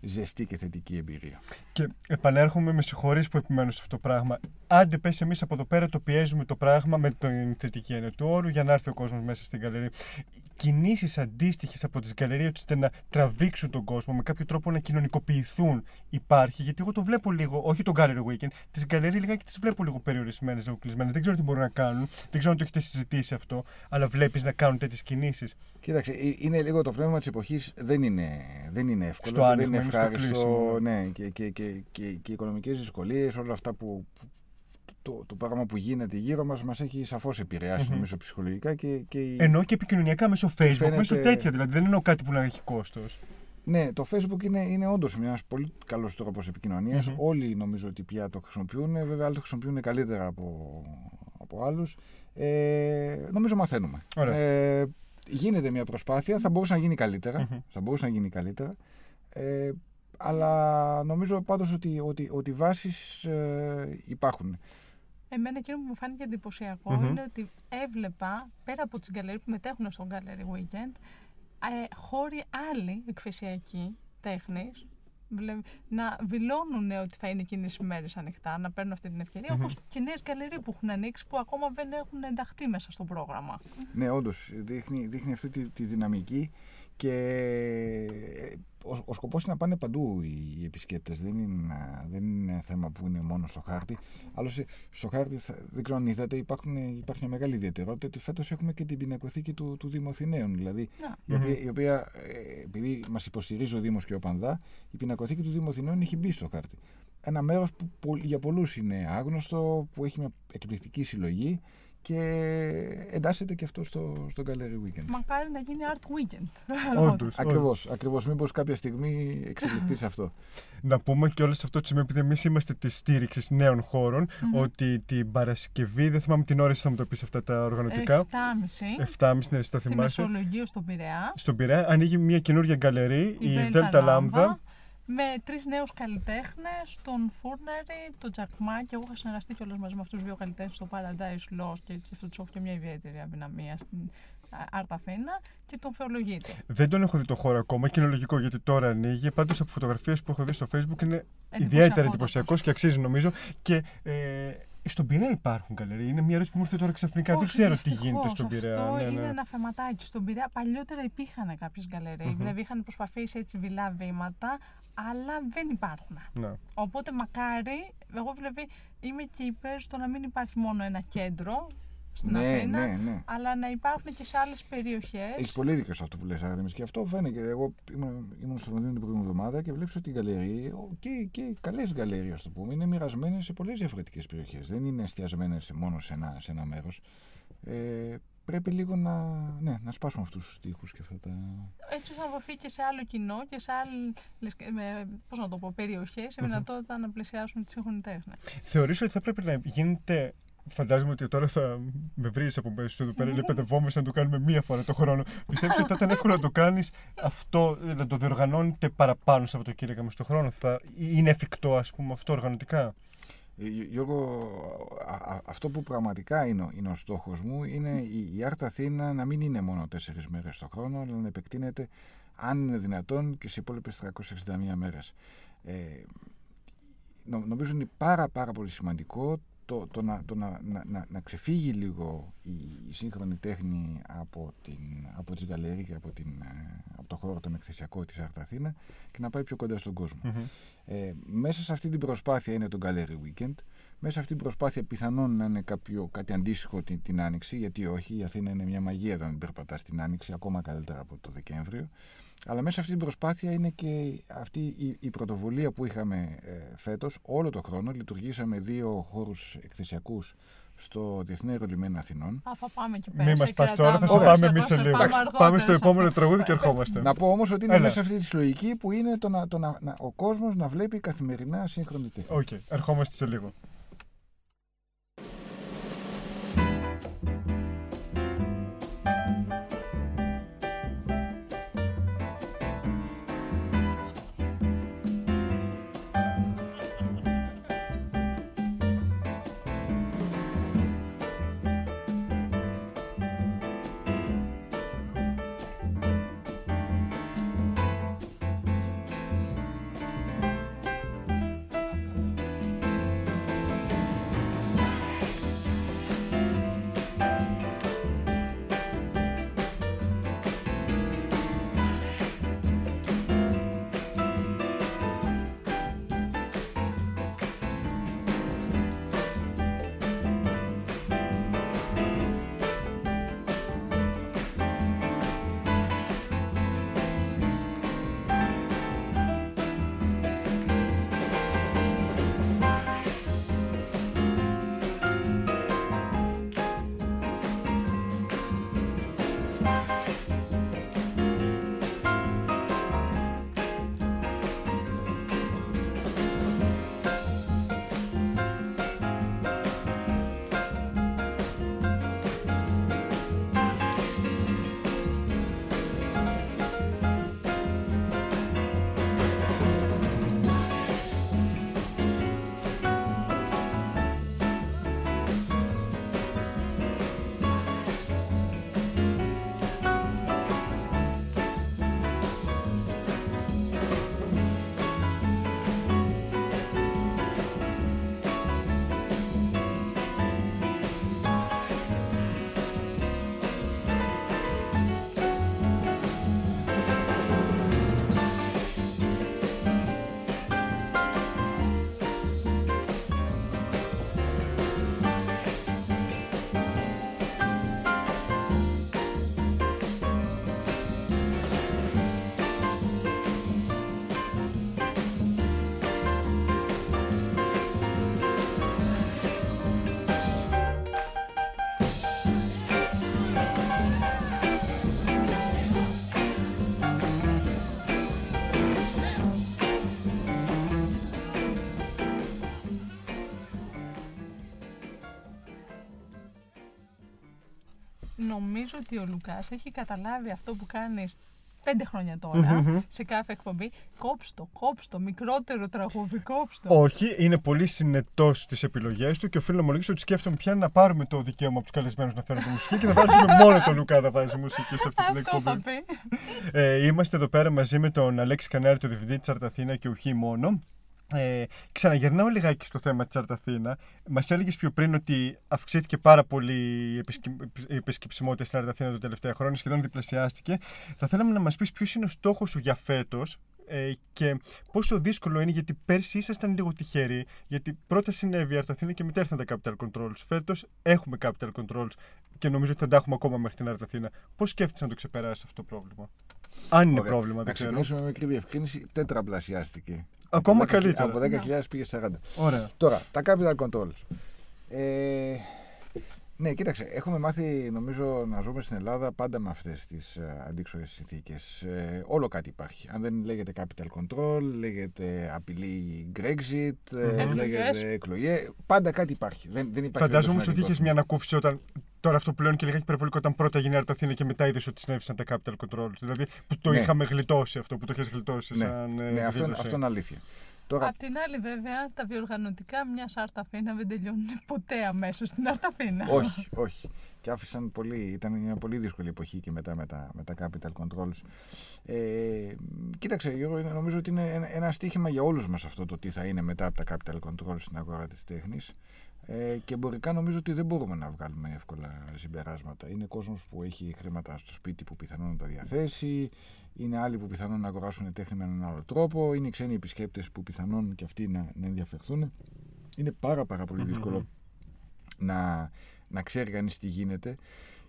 ζεστή και θετική εμπειρία. Και επανέρχομαι με συγχωρείς που επιμένω σε αυτό το πράγμα. Άντε πες εμείς από εδώ πέρα το πιέζουμε το πράγμα με την θετική έννοια του όρου για να έρθει ο κόσμος μέσα στην γκαλερί. Κινήσεις αντίστοιχες από τις γκαλερίες ώστε να τραβήξουν τον κόσμο, με κάποιο τρόπο να κοινωνικοποιηθούν υπάρχει. Γιατί εγώ το βλέπω λίγο, όχι το Gallery Weekend, τις γκαλερί λιγάκι τις βλέπω λίγο περιορισμένες, λίγο κλεισμένες. Δεν ξέρω τι μπορούν να κάνουν, δεν ξέρω αν το έχετε συζητήσει αυτό, αλλά βλέπεις να κάνουν τέτοιες κινήσεις. Κοίταξε, ε, είναι λίγο το πνεύμα της εποχής. Δεν είναι, δεν είναι εύκολο, Στο και άνοιγμα, δεν είναι είναι στο ευχάριστο. κλείσιμο. ναι, και, και, και, και, και οι οικονομικές δυσκολίες, όλα αυτά που. Που- το, το πράγμα που γίνεται γύρω μας μας έχει σαφώς επηρεάσει Μμμ. νομίζω ψυχολογικά και, και η- Εννοώ και επικοινωνιακά μέσω Facebook, φαίνεται- μέσω τέτοια δηλαδή. Δεν εννοώ κάτι που να έχει κόστος. Ναι, το Facebook είναι, είναι όντως ένας πολύ καλός τρόπος επικοινωνίας. Μμμ. Όλοι νομίζω ότι πια το χρησιμοποιούν. Βέβαια, άλλοι το χρησιμοποιούν καλύτερα από, από άλλους. Ε, νομίζω μαθαίνουμε. Ωραία. Ε, γίνεται μια προσπάθεια, θα μπορούσε να γίνει καλύτερα. Μμμ. Θα μπορούσε να γίνει καλύτερα. Ε, αλλά νομίζω πάντως ότι, ότι, ότι οι βάσεις ε, υπάρχουν. Εμένα εκείνο που μου φάνηκε εντυπωσιακό Μμμ. είναι ότι έβλεπα πέρα από τις γκαλερί που μετέχουν στο Gallery Weekend ε, χώροι άλλοι εκφυσιακοί τέχνης βλε- να δηλώνουν ότι θα είναι εκείνες οι μέρες ανοιχτά, να παίρνουν αυτή την ευκαιρία, Μμμ. όπως και νέες γκαλερί που έχουν ανοίξει που ακόμα δεν έχουν ενταχθεί μέσα στο πρόγραμμα. Ναι, όντως δείχνει, δείχνει αυτή τη, τη δυναμική και ε, ο, ο σκοπός είναι να πάνε παντού οι, οι επισκέπτες. Δεν είναι, δεν είναι θέμα που είναι μόνο στο χάρτη. Άλλωστε, στο χάρτη, θα- δεν ξέρω αν είδατε, υπάρχουν, υπάρχει μια μεγάλη ιδιαιτερότητα ότι φέτος έχουμε και την πινακοθήκη του, του Δήμου Αθηναίων. Δηλαδή, Να. η οποία, η οποία ε, επειδή μας υποστηρίζει ο Δήμος και ο Πανδά, η πινακοθήκη του Δήμου Αθηναίων έχει μπει στο χάρτη. Ένα μέρος που πο- για πολλούς είναι άγνωστο, που έχει μια εκπληκτική συλλογή και εντάσσεται και αυτό στο, στο Gallery Weekend. Μακάρι να γίνει Art Weekend. Όντως. Ακριβώς, ακριβώς. Μήπως κάποια στιγμή εξελιχθεί σε αυτό. Να πούμε και όλο σε αυτό το σημείο, επειδή εμείς είμαστε τη στήριξη νέων χώρων, ότι την Παρασκευή, δεν θυμάμαι την ώρα, εσύ θα μου το πεις αυτά τα οργανωτικά. 7.30 7.30 ναι, στο στη θυμάσαι. Μεσολογγίου στον Πειραιά. Στον Πειραιά ανοίγει μια καινούργια γκαλερί, η, Δέλτα Δέλτα Λάμδα. Με τρεις νέους καλλιτέχνες, τον Φούρνερη, τον Τζακμά και εγώ είχα συνεργαστεί κιόλας μαζί με αυτούς του δύο καλλιτέχνες στο Paradise Lost και, και αυτό του έχω και μια ιδιαίτερη αδυναμία στην Άρτα Φίνα και τον Φεολογίτη. Δεν τον έχω δει το χώρο ακόμα και είναι λογικό γιατί τώρα ανοίγει. Πάντως από φωτογραφίες που έχω δει στο Facebook είναι ιδιαίτερα Εντυπωσιακότατος. εντυπωσιακός και αξίζει νομίζω. Και ε, στον Πειραιά υπάρχουν γκαλερί. Είναι μια ερώτηση που μου ήρθε τώρα ξαφνικά. δεν Όχι, ξέρω τι δυστυχώς, γίνεται στον Πειραιά. Αυτό Ναι, είναι ναι. ένα θεματάκι. Στον Πειραιά παλιότερα υπήρχαν κάποιες γκαλερί, δηλαδή είχαν προσπαθήσει έτσι βιλά βήματα, αλλά δεν υπάρχουν. Ναι. Οπότε μακάρι, εγώ δηλαδή είμαι και υπέρ στο να μην υπάρχει μόνο ένα κέντρο στην ναι, Αθήνα, ναι, ναι. αλλά να υπάρχουν και σε άλλες περιοχές. Έχεις πολύ δίκιο σε αυτό που λες Άρτεμις και αυτό φαίνεται. Εγώ ήμουν, ήμουν στο Λονδίνο την προηγούμενη εβδομάδα και βλέπεις ότι οι γκαλερί και, και καλές γκαλερί, ας το πούμε, είναι μοιρασμένες σε πολλές διαφορετικές περιοχές. Δεν είναι εστιασμένες μόνο σε ένα, σε ένα μέρος. Ε, πρέπει λίγο να, ναι, να σπάσουμε αυτούς τους τοίχους και αυτά τα... Έτσι ώστε να βαφεί και σε άλλο κοινό και σε άλλες ε, πώς να το πω, περιοχές, η δυνατότητα να πλησιάσουν τη σύγχρονη τέχνη. Θεωρείς ότι θα πρέπει να γίνεται Φαντάζομαι ότι τώρα θα με βρεις από μέσα εδώ πέρα. Είναι παιδευόμαστε να το κάνουμε μία φορά το χρόνο. Πιστεύεις ότι θα ήταν εύκολο να το κάνεις αυτό, να το διοργανώνετε παραπάνω Σαββατοκύριακα μες στον χρόνο; Θα είναι εφικτό, ας πούμε, αυτό οργανωτικά; Ε, Γιώργο, α- α- αυτό που πραγματικά είναι, ο- είναι ο στόχος μου είναι η, η Άρτα Αθήνα να μην είναι μόνο τέσσερις μέρες το χρόνο, αλλά να επεκτείνεται, αν είναι δυνατόν, και σε υπόλοιπες 361 μέρες. Ε, νο- νομίζω είναι πάρα πάρα πολύ σημαντικό το, το, να, το να, να, να, να ξεφύγει λίγο η, η σύγχρονη τέχνη από, την, από τις γκαλερί και από, την, ε, από το χώρο τον εκθεσιακό της Άρτα Αθήνα και να πάει πιο κοντά στον κόσμο. Ε, μέσα σε αυτή την προσπάθεια είναι το Gallery Weekend. Μέσα σε αυτή την προσπάθεια πιθανόν να είναι κάποιο, κάτι αντίστοιχο την, την Άνοιξη, γιατί όχι, η Αθήνα είναι μια μαγεία όταν περπατάς στην Άνοιξη, ακόμα καλύτερα από το Δεκέμβριο. Αλλά μέσα σε αυτή την προσπάθεια είναι και αυτή η, η πρωτοβουλία που είχαμε ε, φέτος, όλο το χρόνο. Λειτουργήσαμε δύο χώρους εκθεσιακούς στο Διεθνή Αερολιμένα Αθηνών. Α, θα πάμε εκεί πέρα. Μην σε μα πας κρατάμε. τώρα, θα σε Ωραία. πάμε εμείς σε Θα λίγο. πάμε Πάμε αργότερα στο σε επόμενο αυτό. τραγούδι και ερχόμαστε. Να πω όμως ότι είναι Έλα. μέσα σε αυτή τη συλλογική που είναι το να, το να, να- ο κόσμος να βλέπει καθημερινά σύγχρονη τέχνη. Οκ, ερχόμαστε σε λίγο. Νομίζω ότι ο Λουκάς έχει καταλάβει αυτό που κάνεις πέντε χρόνια τώρα σε κάθε εκπομπή. Κόψτο, κόψτο, μικρότερο τραγούδι, κόψτο. Όχι, είναι πολύ συνετός στις επιλογές του και οφείλω να ομολογήσω ότι σκέφτομαι πια να πάρουμε το δικαίωμα από τους καλεσμένους να φέρουν τη μουσική και να βάζουμε μόνο τον Λουκά να βάζει μουσική σε αυτή την Αυτό θα εκπομπή. πει. Ε, είμαστε εδώ πέρα μαζί με τον Αλέξη Κανάρη, το διευθυντή της Αρταθήνα και ουχή μόνο. Ε, ξαναγυρνάω λιγάκι στο θέμα της Αρταθήνα. Μας έλεγες πιο πριν ότι αυξήθηκε πάρα πολύ η επισκε- η επισκεψιμότητα στην Αρταθήνα τα τελευταία χρόνια, σχεδόν διπλασιάστηκε. Θα θέλαμε να μας πεις ποιος είναι ο στόχος σου για φέτος ε, και πόσο δύσκολο είναι, γιατί πέρσι ήσασταν λίγο τυχεροί, γιατί πρώτα συνέβη η Αρταθήνα και μετά ήρθαν τα capital controls. Φέτος έχουμε capital controls και νομίζω ότι θα τα έχουμε ακόμα μέχρι την Αρταθήνα. Πώς σκέφτεσαι να το ξεπεράσεις αυτό το πρόβλημα; Αν είναι Ωραία. πρόβλημα, Να δεν ξέρω. ξεκινήσουμε με μικρή διευκρίνηση. Τέτραπλασιάστηκε. Ακόμα Από 10.000 καλύτερα. Από 10.000 πήγε 40. Ωραία. Τώρα, τα capital controls. Ε, Ναι, κοίταξε, έχουμε μάθει νομίζω να ζούμε στην Ελλάδα πάντα με αυτές τις ε, αντίξωες συνθήκες. Ε, όλο κάτι υπάρχει. Αν δεν λέγεται capital control, λέγεται απειλή Brexit, ε, Εκλογές. λέγεται εκλογές. Πάντα κάτι υπάρχει. Δεν, δεν υπάρχει Φαντάζομαι όντως όμως ότι ένα είχε μια ανακούφιση όταν. Τώρα αυτό πλέον και λιγάκι υπερβολικό όταν πρώτα γίνει η Αρταθήνα και μετά είδες ότι συνέβησαν τα capital controls. Δηλαδή που το Ναι. είχαμε γλιτώσει αυτό, που το είχες γλιτώσει Ναι, σαν. ε, ναι, αυτό, είναι- δήλωση. αυτό είναι αλήθεια. Τώρα, Απ' την άλλη, βέβαια, τα διοργανωτικά μιας Αρταφίνα δεν τελειώνουν ποτέ αμέσως στην Αρταφίνα. όχι, όχι. Και άφησαν πολύ, ήταν μια πολύ δύσκολη εποχή και μετά με τα, με τα capital controls. Ε, κοίταξε, Γιώργο, είναι- νομίζω ότι είναι ένα, ένα στίχημα για όλους μας αυτό το τι θα είναι μετά από τα capital controls στην αγορά της τέχνης. Ε, και εμπορικά νομίζω ότι δεν μπορούμε να βγάλουμε εύκολα συμπεράσματα. Είναι κόσμος που έχει χρήματα στο σπίτι που πιθανόν να τα διαθέσει, είναι άλλοι που πιθανόν να αγοράσουν τέχνη με έναν άλλο τρόπο, είναι ξένοι επισκέπτες που πιθανόν και αυτοί να, να ενδιαφερθούν. Είναι πάρα πάρα πολύ δύσκολο να, να ξέρει κανείς τι γίνεται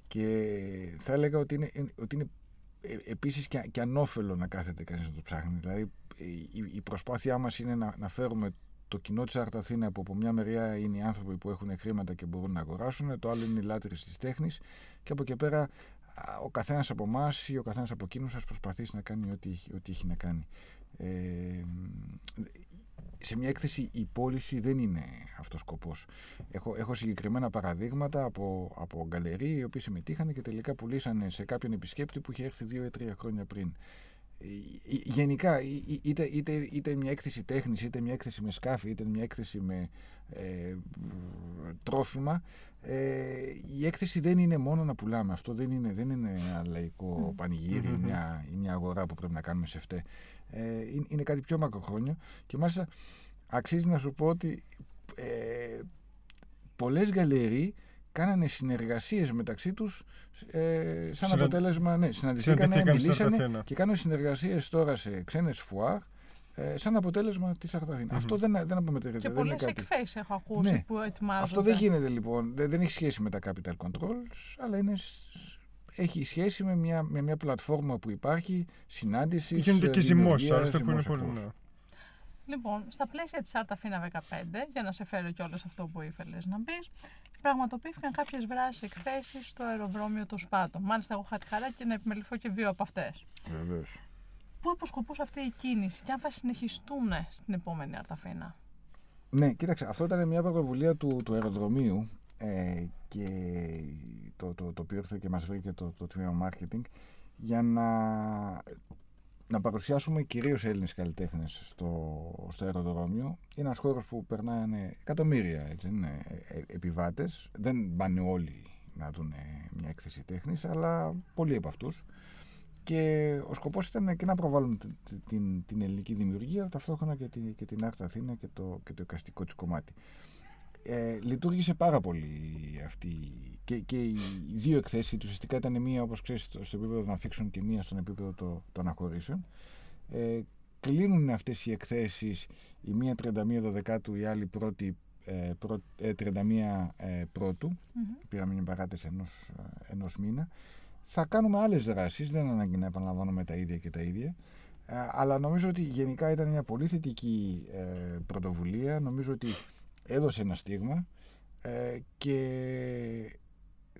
και θα έλεγα ότι είναι, ότι είναι ε, επίσης και, και ανώφελο να κάθεται κανείς να το ψάχνει. Δηλαδή ε, η, η προσπάθειά μας είναι να, να φέρουμε το κοινό της Αρταθήνα που από μια μεριά είναι οι άνθρωποι που έχουν χρήματα και μπορούν να αγοράσουν, το άλλο είναι οι λάτρες της τέχνης και από εκεί πέρα α, ο καθένας από εμάς ή ο καθένας από εκείνους σας προσπαθήσει να κάνει ό,τι, έχει- ό,τι έχει να κάνει. Ε, σε μια έκθεση η πώληση δεν είναι αυτός ο σκοπός. Έχω, έχω συγκεκριμένα παραδείγματα από, από γκαλερί οι οποίοι συμμετείχαν και τελικά πουλήσανε σε κάποιον επισκέπτη που είχε έρθει δύο ή τρία χρόνια πριν. Ε, ε, Γενικά, εί- εί- είτε, είτε, είτε μια έκθεση τέχνης, είτε μια έκθεση με σκάφη, είτε μια έκθεση με ε, τρόφιμα, ε, η έκθεση δεν είναι μόνο να πουλάμε. Αυτό δεν είναι, δεν είναι ένα λαϊκό πανηγύρι ή μια, ή μια αγορά που πρέπει να κάνουμε σε φταί. Ε, είναι, είναι κάτι πιο μακροχρόνιο και μάλιστα αξίζει να σου πω ότι ε, πολλές γκαλερί κάνανε συνεργασίες μεταξύ τους ε, σαν Συνα- αποτέλεσμα, ναι, συναντηθήκανε, συναντηθήκαν στην μιλήσανε Αρταθήνα. και κάνουν συνεργασίες τώρα σε ξένες φουάρ ε, σαν αποτέλεσμα της Αρταθήνα. Αυτό δεν, δεν απομετρείται. Και δεν πολλές είναι κάτι. εκθέσεις έχω ακούσει Ναι. που ετοιμάζονται. Αυτό δεν γίνεται λοιπόν. Δεν, δεν έχει σχέση με τα capital controls, αλλά είναι, σ- έχει σχέση με μια, με μια πλατφόρμα που υπάρχει, συνάντησης. Γίνεται και ζυμός, άλλωστε που είναι πολύ. Ναι. Λοιπόν, στα πλαίσια της Άρτα Φίνα 15, για να σε φέρω κιόλας αυτό που ήθελες να πεις, πραγματοποιήθηκαν κάποιες βράσεις εκθέσεις στο αεροδρόμιο του Σπάτο. Μάλιστα, εγώ είχα τη χαρά και να επιμεληθώ και δύο από αυτές. Βεβαίως. Πού αποσκοπούσε αυτή η κίνηση και αν θα συνεχιστούν στην επόμενη Αρταφίνα. Ναι, κοίταξε, αυτό ήταν μια πρωτοβουλία του, του αεροδρομίου ε, και το, το, το οποίο ήρθε και μας βρήκε το, το τμήμα marketing για να, να παρουσιάσουμε κυρίως Έλληνες καλλιτέχνες στο, στο αεροδρόμιο. Είναι ένας χώρος που περνάνε εκατομμύρια έτσι, είναι, ε, ε, επιβάτες. Δεν πάνε όλοι να δουν μια έκθεση τέχνης, αλλά πολλοί από αυτούς. Και ο σκοπός ήταν και να προβάλλουν τη- τη- την, την ελληνική δημιουργία, ταυτόχρονα και, την και την Άρτα Αθήνα και το, και το εικαστικό της κομμάτι. Ε, λειτουργήσε πάρα πολύ αυτή και, και οι δύο εκθέσεις τους ουσιαστικά ήταν μία όπως ξέρεις στο, στο επίπεδο των αφήξεων και μία στον επίπεδο το- των αναχωρήσεων ε, κλείνουν αυτές οι εκθέσεις η μία 31 Δεκάτου η άλλη πρώτη ε, πρω- ε, 31 ε, Πρώτου πήραμε μια παράτηση ενός, ε, ενός μήνα. Θα κάνουμε άλλες δράσεις δεν είναι ανάγκη να επαναλαμβάνουμε τα ίδια και τα ίδια. Ε, αλλά νομίζω ότι γενικά ήταν μια πολύ θετική ε, πρωτοβουλία. Νομίζω ότι έδωσε ένα στίγμα ε, και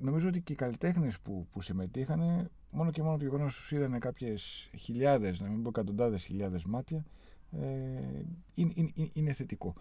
νομίζω ότι και οι καλλιτέχνες που, που συμμετείχαν μόνο και μόνο το γεγονός τους είδανε κάποιες χιλιάδες, να μην πω εκατοντάδες χιλιάδες μάτια ε, είναι, είναι, είναι θετικό.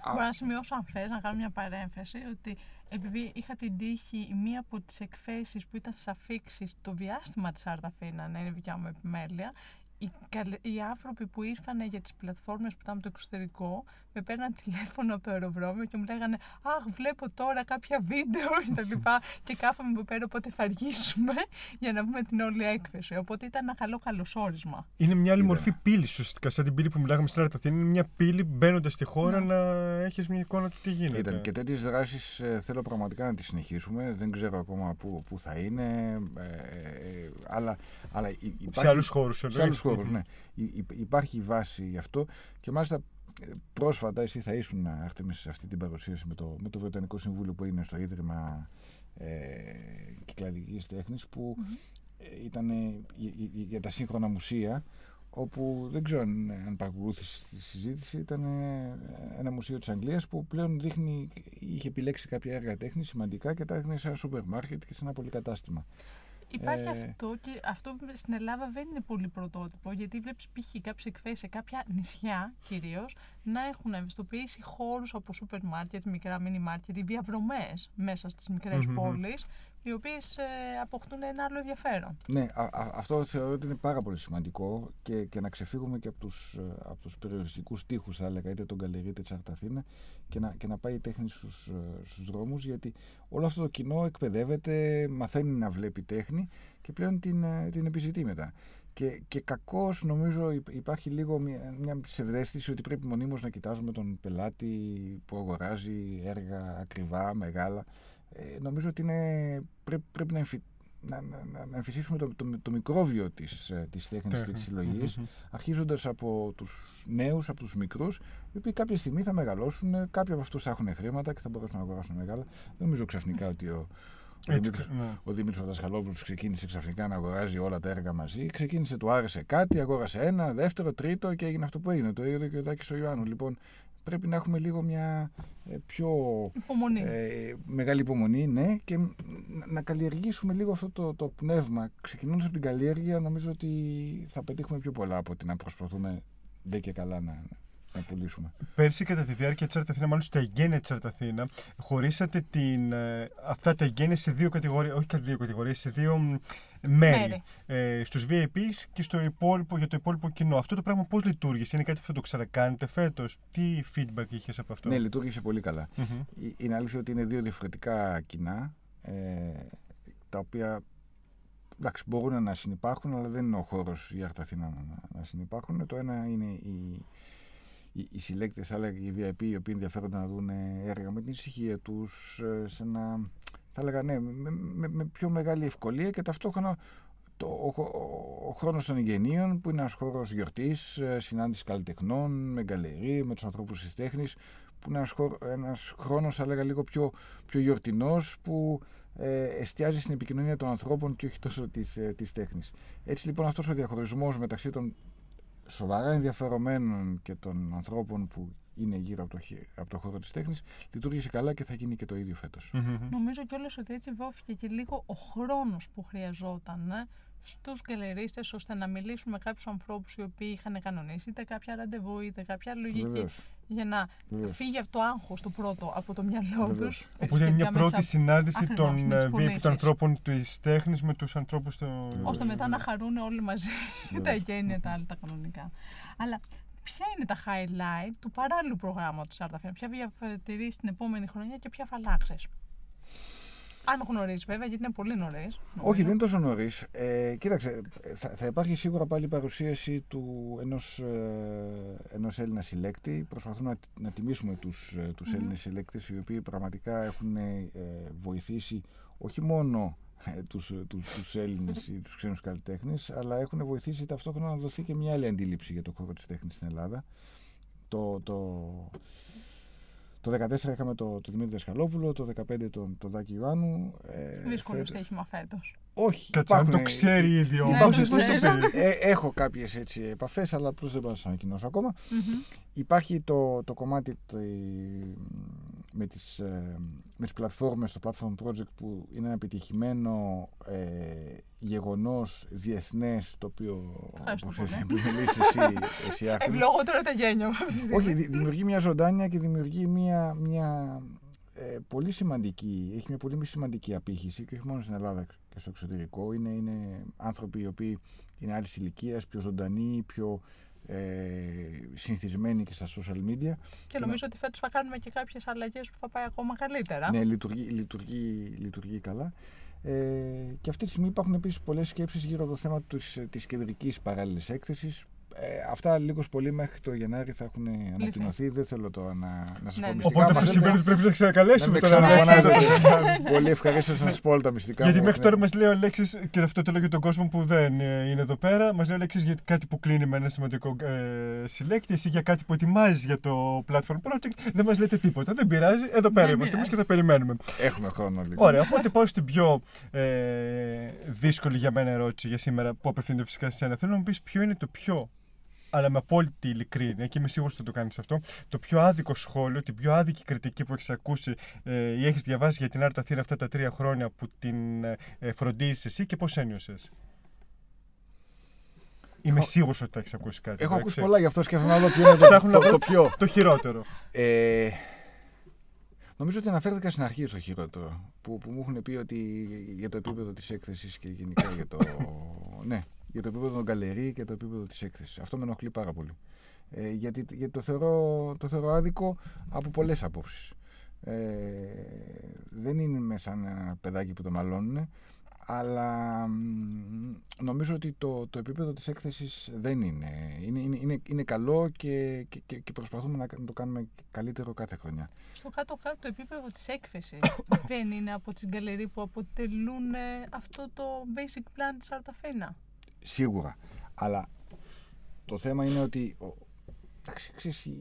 Α, Μπορώ να σημειώσω αν θες, να κάνω μια παρέμφαση ότι επειδή είχα την τύχη η μία από τις εκθέσεις που ήταν στις αφήξεις το διάστημα της Αρταφίνα να είναι δικιά μου επιμέλεια οι, καλε- οι άνθρωποι που ήρθαν για τις πλατφόρμες που ήταν από το εξωτερικό με παίρναν τηλέφωνο από το αεροδρόμιο και μου λέγανε «Αχ, βλέπω τώρα κάποια βίντεο» και τα λοιπά και κάθομαι εδώ πέρα οπότε θα αργήσουμε για να δούμε την όλη έκθεση. Οπότε ήταν ένα καλό καλωσόρισμα. Είναι μια άλλη Ήταν. μορφή πύλης ουσιαστικά. Σαν την πύλη που μιλάγαμε στην Αρταθήνα. Είναι μια πύλη μπαίνοντας στη χώρα Ναι. να έχεις μια εικόνα του τι γίνεται. Ήταν και τέτοιες δράσεις ε, θέλω πραγματικά να τις συνεχίσουμε. Δεν ξέρω ακόμα πού, πού θα είναι. Ε, ε, αλλά, αλλά υ- υπάρχει, Σε άλλους χώρου. Σε άλλους χώρους, ναι. Υ- υ- υπάρχει βάση γι' αυτό και μάλιστα ε, πρόσφατα εσύ θα ήσουν Αρτέμις σε αυτή την παρουσίαση με το, με το Βρετανικό Συμβούλιο που είναι στο Ίδρυμα ε, Κυκλαδικής Τέχνης που ε, ήταν ε, για, για- για τα σύγχρονα μουσεία όπου δεν ξέρω αν, αν παρακολούθησες τη συζήτηση, ήταν ε, ένα μουσείο της Αγγλίας που πλέον δείχνει, είχε επιλέξει κάποια έργα τέχνης σημαντικά και τα έδινε σε ένα σούπερ μάρκετ και σε ένα πολυκατάστημα. Υπάρχει Ε, αυτό και αυτό στην Ελλάδα δεν είναι πολύ πρωτότυπο γιατί βλέπεις π.χ. κάποιες εκθέσεις σε κάποια νησιά κυρίως να έχουν ευαισθητοποιήσει χώρους από σούπερ μάρκετ, μικρά μίνι μάρκετ ή διαδρομές μέσα στις μικρές Μμμ. πόλεις οι οποίες ε, αποκτούν ένα άλλο ενδιαφέρον. Ναι, α- α- αυτό θεωρώ ότι είναι πάρα πολύ σημαντικό και, και να ξεφύγουμε και από τους, ε, από τους περιοριστικούς τείχους, θα έλεγα, είτε τον Καλερί είτε της Αρταθήνα και να, και να πάει η τέχνη στους, ε, στους δρόμους, γιατί όλο αυτό το κοινό εκπαιδεύεται, μαθαίνει να βλέπει τέχνη και πλέον την, ε, την επιζητεί μετά. Και, και κακώς νομίζω υ- υπάρχει λίγο μια, μια ψευδέστηση ότι πρέπει μονίμως να κοιτάζουμε τον πελάτη που αγοράζει έργα ακριβά, μεγάλα. Ε, νομίζω ότι είναι, πρέπει, πρέπει να, εμφυ, να, να, να- να εμφυσίσουμε το, το, το μικρόβιο της, ε, της τέχνης και της συλλογής, αρχίζοντας από τους νέους, από τους μικρούς, οι οποίοι κάποια στιγμή θα μεγαλώσουν, ε, κάποιοι από αυτούς θα έχουν χρήματα και θα μπορέσουν να αγοράσουν μεγάλα. Δεν νομίζω ξαφνικά ότι ο, ο Έτσι, Δημήτρης, ναι. ο Δημήτρης ο Δασκαλόπουλος ξεκίνησε ξαφνικά να αγοράζει όλα τα έργα μαζί. Ξεκίνησε, του άρεσε κάτι, αγόρασε ένα, δεύτερο, τρίτο και έγινε αυτό που έγινε. Το ίδιο και ο Δάκης ο Ιωάννου. Λοιπόν, πρέπει να έχουμε λίγο μια ε, πιο Υπομονή. ε, μεγάλη υπομονή, ναι, και να, να καλλιεργήσουμε λίγο αυτό το, το πνεύμα. Ξεκινώντας από την καλλιέργεια, νομίζω ότι θα πετύχουμε πιο πολλά από ότι να προσπαθούμε δεν και καλά να, να πουλήσουμε. Πέρσι, κατά τη διάρκεια της Αρταθήνα, μάλλον στα εγγένεια της Αρταθήνα, χωρίσατε την, ε, αυτά τα εγγένεια σε δύο κατηγορίε, όχι και δύο κατηγορίες, σε δύο μ, μέρη. Μέρη. Ε, στους VIPs και στο υπόλοιπο, για το υπόλοιπο κοινό. Αυτό το πράγμα πώς λειτουργήσε, είναι κάτι που θα το ξανακάνετε φέτος; Τι feedback είχες από αυτό; Ναι, λειτουργήσε πολύ καλά. Μμμ. Ε, Είναι αλήθεια ότι είναι δύο διαφορετικά κοινά, ε, τα οποία εντάξει, μπορούν να συνεπάρχουν, αλλά δεν είναι ο χώρος η Αρταθήνα να, να συνεπάρχουν. Το ένα είναι οι, οι, οι συλλέκτες, αλλά και οι VIP, οι οποίοι ενδιαφέρονται να δουν έργα με την ησυχία τους, ε, σε ένα, θα έλεγα, ναι, με, με, με πιο μεγάλη ευκολία και ταυτόχρονα το, ο, ο, ο χρόνος των εγγενείων που είναι ένας χώρος γιορτής, ε, συνάντησης καλλιτεχνών, με γκαλερί, με τους ανθρώπους της τέχνης που είναι ένας, χώρο, ένας χρόνος, θα έλεγα, λίγο πιο, πιο γιορτινός που ε, εστιάζει στην επικοινωνία των ανθρώπων και όχι τόσο της, ε, της τέχνης. Έτσι λοιπόν αυτός ο διαχωρισμός μεταξύ των σοβαρά ενδιαφερομένων και των ανθρώπων που είναι γύρω από το, χει- από το χώρο της τέχνης λειτουργήσε καλά και θα γίνει και το ίδιο φέτος. Μμμ. Νομίζω κιόλας ότι έτσι δόθηκε και λίγο ο χρόνος που χρειαζόταν ε, στους γκαλερίστες ώστε να μιλήσουν με κάποιους ανθρώπους οι οποίοι είχαν κανονίσει είτε κάποια ραντεβού είτε κάποια λογική Βεβαίως. για να Βεβαίως. φύγει αυτό το άγχος το πρώτο από το μυαλό Βεβαίως. τους. Οπότε είναι μια σχετικά με πρώτη τις συνάντηση Ακριβώς, των με τις ε, VIP πωλήσεις. των ανθρώπων της τέχνης με τους ανθρώπους του... ώστε μετά να χαρούν όλοι μαζί τα Βεβαίως. εγγένεια, τα άλλα, τα κανονικά. Αλλά ποια είναι τα highlight του παράλληλου προγράμματος Αρταφίνα, ποια διαβατηρείς την επόμενη χρονιά και ποια θα αλλάξεις; Αν γνωρίζεις βέβαια, γιατί είναι πολύ νωρίς. Όχι, δεν είναι τόσο νωρίς. Ε, κοίταξε, θα, θα υπάρχει σίγουρα πάλι παρουσίαση του ενός, ε, ενός Έλληνα συλλέκτη. Προσπαθούμε να, να τιμήσουμε τους, ε, τους Μμμ. Έλληνες συλλέκτες οι οποίοι πραγματικά έχουν ε, βοηθήσει όχι μόνο ε, τους, τους, τους Έλληνες ή τους ξένους καλλιτέχνες αλλά έχουν βοηθήσει ταυτόχρονα να δοθεί και μια άλλη αντίληψη για το χώρο της τέχνης στην Ελλάδα. Το, το, το 2014 είχαμε το, το Δημήτρη Δασκαλόπουλο, το 2015 τον, τον Δάκη Ιωάννου. Ε, Δύσκολο φέτος- στοίχημα φέτος. όχι. Κάτσε, αν το υπάρχουν- ξέρει ήδη ο Ναι, Μπάμπης, το εσείς το ξέρω. πήρε. ε, έχω κάποιες έτσι επαφές, αλλά απλώς δεν μπορώ να σας ανακοινώσω ακόμα. Υπάρχει το, το κομμάτι το, με, τις, ε, με τις πλατφόρμες, το Platform Project που είναι ένα επιτυχημένο ε, γεγονός διεθνές το οποίο Ευχαριστώ όπως πολύ. εσύ επιμελείς εσύ, εσύ Άκρη. Ευλογότερο τα γένια μου αυτή τη στιγμή. Όχι, δη- δημιουργεί μια ζωντάνια και δημιουργεί μια, μια ε, πολύ σημαντική, έχει μια πολύ σημαντική απήχηση και όχι μόνο στην Ελλάδα και στο εξωτερικό. Είναι, είναι άνθρωποι οι οποίοι είναι άλλης ηλικίας, πιο ζωντανοί, πιο ε, συνηθισμένοι και στα social media. Και νομίζω ότι φέτος θα κάνουμε και κάποιες αλλαγές που θα πάει ακόμα καλύτερα. Ναι, λειτουργεί, λειτουργεί, λειτουργεί καλά. Ε, και αυτή τη στιγμή υπάρχουν επίσης πολλές σκέψεις γύρω από το θέμα της, της κεντρικής παράλληλης έκθεσης. Ε, αυτά λίγος πολύ μέχρι το Γενάρη θα έχουν ανακοινωθεί. Δεν θέλω τώρα να, να σας Ναι, πω ναι. μυστικά. Οπότε Μα αυτό δεν- σημαίνει ότι πρέπει να να ξανακαλέσουμε με τον ξαναφωνάζετε. Αλέξη. Πολύ ευχαρίστω να σας πω όλα τα μυστικά. Γιατί μου. μέχρι Ναι. τώρα μας λέει ο Αλέξης, και αυτό το λέω για τον κόσμο που δεν ε, είναι εδώ πέρα, μας λέει ο Αλέξης για κάτι που κλείνει με ένα σημαντικό ε, συλλέκτη, εσύ για κάτι που ετοιμάζεις για το Platform Project, δεν μας λέτε τίποτα. Δεν πειράζει, εδώ πέρα Δεν είμαστε εμείς πειράζει. και θα περιμένουμε. Έχουμε χρόνο λοιπόν. Ωραία, οπότε πάω στην πιο ε, δύσκολη για μένα ερώτηση για σήμερα που απευθύνεται φυσικά σε σένα. Θέλω να μου πεις ποιο είναι το πιο αλλά με απόλυτη ειλικρίνεια και είμαι σίγουρος ότι θα το κάνεις αυτό, το πιο άδικο σχόλιο, την πιο άδικη κριτική που έχεις ακούσει ε, ή έχεις διαβάσει για την Άρτα Θήρα αυτά τα τρία χρόνια που την ε, φροντίζεις εσύ και πώς ένιωσες; Είμαι Έχω- σίγουρος ότι θα έχεις ακούσει κάτι. Έχω εντάξει. ακούσει πολλά γι' αυτό σκέφτομαι να δω ποιο είναι το, Ψάχνω να το, βρω το πιο. Το χειρότερο. Ε, νομίζω ότι αναφέρθηκα στην αρχή στο χειρότερο. Που, που μου έχουν πει ότι για το επίπεδο της έκθεσης και γενικά για το. ναι, για το επίπεδο των καλερί και το επίπεδο της έκθεσης. Αυτό με ενοχλεί πάρα πολύ. Ε, γιατί γιατί το, θεωρώ, το θεωρώ άδικο από πολλές απόψεις. Ε, δεν είναι μέσα ένα παιδάκι που το μαλώνουν, αλλά μ, νομίζω ότι το, το επίπεδο της έκθεσης δεν είναι. Είναι, είναι, είναι, είναι καλό και, και, και- και προσπαθούμε να, να το κάνουμε καλύτερο κάθε χρονιά. Στο κάτω-κάτω το επίπεδο της έκθεσης δεν είναι από τις γκαλερί που αποτελούν ε, αυτό το basic plan της Αρταφένα. Σίγουρα. Αλλά το θέμα είναι ότι. ο- Εντάξει, ξέρεις, η,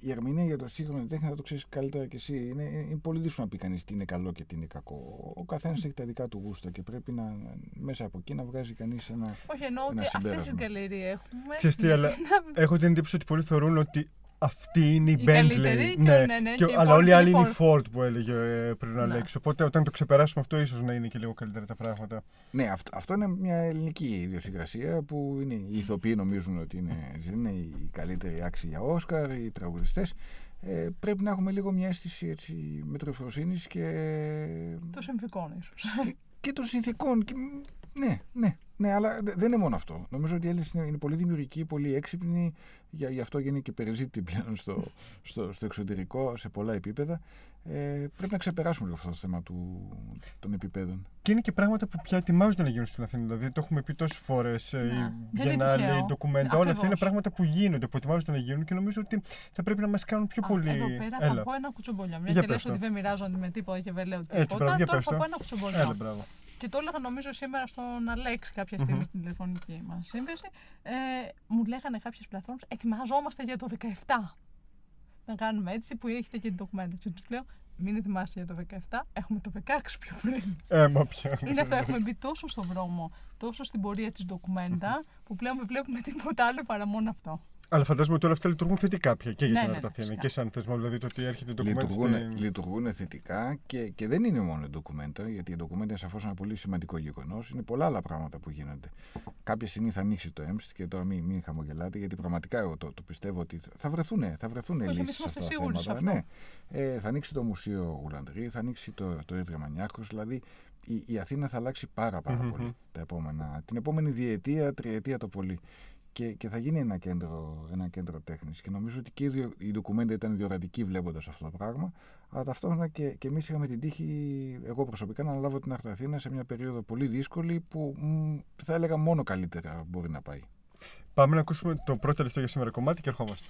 η ερμηνεία για το σύγχρονο τέχνη θα το ξέρεις καλύτερα κι εσύ. Είναι, είναι πολύ δύσκολο να πει κανείς τι είναι καλό και τι είναι κακό. Ο καθένας έχει τα δικά του γούστα και πρέπει να, μέσα από εκεί να βγάζει κανείς ένα. Όχι, εννοώ Ένα ότι αυτές τις συμπέρασμα. γκαλερί έχουμε. Ξέρεις τι, στην αλλά Αθήνα Έχω την εντύπωση ότι πολλοί θεωρούν ότι αυτή είναι η, Η Bentley. καλύτερη και- ναι, ναι, και οι αλλά όλοι οι άλλοι είναι η υπόλοιποι Ford που έλεγε ε, πριν ο Ναι. Αλέξη. Οπότε όταν το ξεπεράσουμε αυτό, ίσως να είναι και λίγο καλύτερα τα πράγματα. Ναι, αυτό, αυτό είναι μια ελληνική ιδιοσυγκρασία που είναι, οι ηθοποιοί νομίζουν ότι είναι, είναι οι καλύτεροι άξιοι για Όσκαρ, οι τραγουδιστές. Ε, πρέπει να έχουμε λίγο μια αίσθηση έτσι, μετροφροσύνης και, των συνθηκών ίσως. και, και των συνθήκων. Και, ναι, ναι, ναι, αλλά δε- δεν είναι μόνο αυτό. Νομίζω ότι οι Έλληνες είναι, είναι πολύ δημιουργικοί, πολύ έξυπνοι, για, γι' αυτό και είναι και περιζήτητοι πλέον στο, στο, στο εξωτερικό σε πολλά επίπεδα. Ε, πρέπει να ξεπεράσουμε λίγο αυτό το θέμα του, των επίπεδων. Και είναι και πράγματα που πια ετοιμάζονται να γίνουν στην Αθήνα. Δηλαδή το έχουμε πει τόσες φορές. Ναι. Η Δεν είναι Biennale, τυχαίο. η ντοκουμέντα, όλα αυτά είναι Ακριβώς. πράγματα που γίνονται, που ετοιμάζονται να γίνουν και νομίζω ότι θα πρέπει να μας κάνουν πιο Α, πολύ. Εδώ πέρα θα Έλα. πω ένα κουτσομπολιό. Μια Για και πες λες το. ότι δεν μοιράζονται με τίποτα και δεν λέω τίποτα. Έτσι, μπράβο, για τώρα πες θα το. πω ένα κουτσομπολιό. Έλα, μπράβο. Και το έλεγα νομίζω σήμερα στον Αλέξη κάποια στιγμή Μμμ. στην τηλεφωνική μας σύνδεση. Ε, μου λέγανε κάποιες πλατφόρμες, ετοιμαζόμαστε για το 17. Να κάνουμε έτσι που έχετε και την ντοκουμέντα. Και τους λέω, μην ετοιμάστε για το 17, έχουμε το 16 πιο πριν. Ε, μα πια. Είναι αυτό, έχουμε μπει τόσο στον δρόμο, τόσο στην πορεία της ντοκουμέντα, που πλέον δεν βλέπουμε τίποτα άλλο παρά μόνο αυτό. Αλλά φαντάζομαι ότι όλα αυτά λειτουργούν θετικά πια και για Ναι, την ναι, Αρτ Αθήνα φυσικά. και σαν θεσμό. Δηλαδή το ότι έρχεται το ντοκουμέντα Λειτουργούν, στην. λειτουργούν θετικά και, και δεν είναι μόνο η ντοκουμέντα, γιατί η ντοκουμέντα είναι σαφώς ένα πολύ σημαντικό γεγονός. Είναι πολλά άλλα πράγματα που γίνονται. Κάποια στιγμή θα ανοίξει το ΕΜΣΤ και τώρα μην, μην χαμογελάτε, γιατί πραγματικά εγώ το, το πιστεύω ότι θα βρεθούν, θα βρεθούν Όχι, λύσεις εμείς σε είμαστε αυτά τα σίγουροι σε θέματα. αυτό. Ναι. Ε, θα ανοίξει το Μουσείο Γουλανδρή, θα ανοίξει το, το Ίδρυμα Νιάρχος, δηλαδή η, η Αθήνα θα αλλάξει πάρα, πάρα Μμμ. πολύ τα επόμενα, την επόμενη διετία, τριετία το πολύ. Και, και θα γίνει ένα κέντρο, ένα κέντρο τέχνης. Και νομίζω ότι και η, διο- η ντοκουμέντα ήταν διορατική βλέποντας αυτό το πράγμα, αλλά ταυτόχρονα και, και εμείς είχαμε την τύχη, εγώ προσωπικά, να αναλάβω την Αρτ Αθήνα σε μια περίοδο πολύ δύσκολη που μ, θα έλεγα μόνο καλύτερα μπορεί να πάει. Πάμε να ακούσουμε το πρώτο τελευταίο για σήμερα κομμάτι και ερχόμαστε.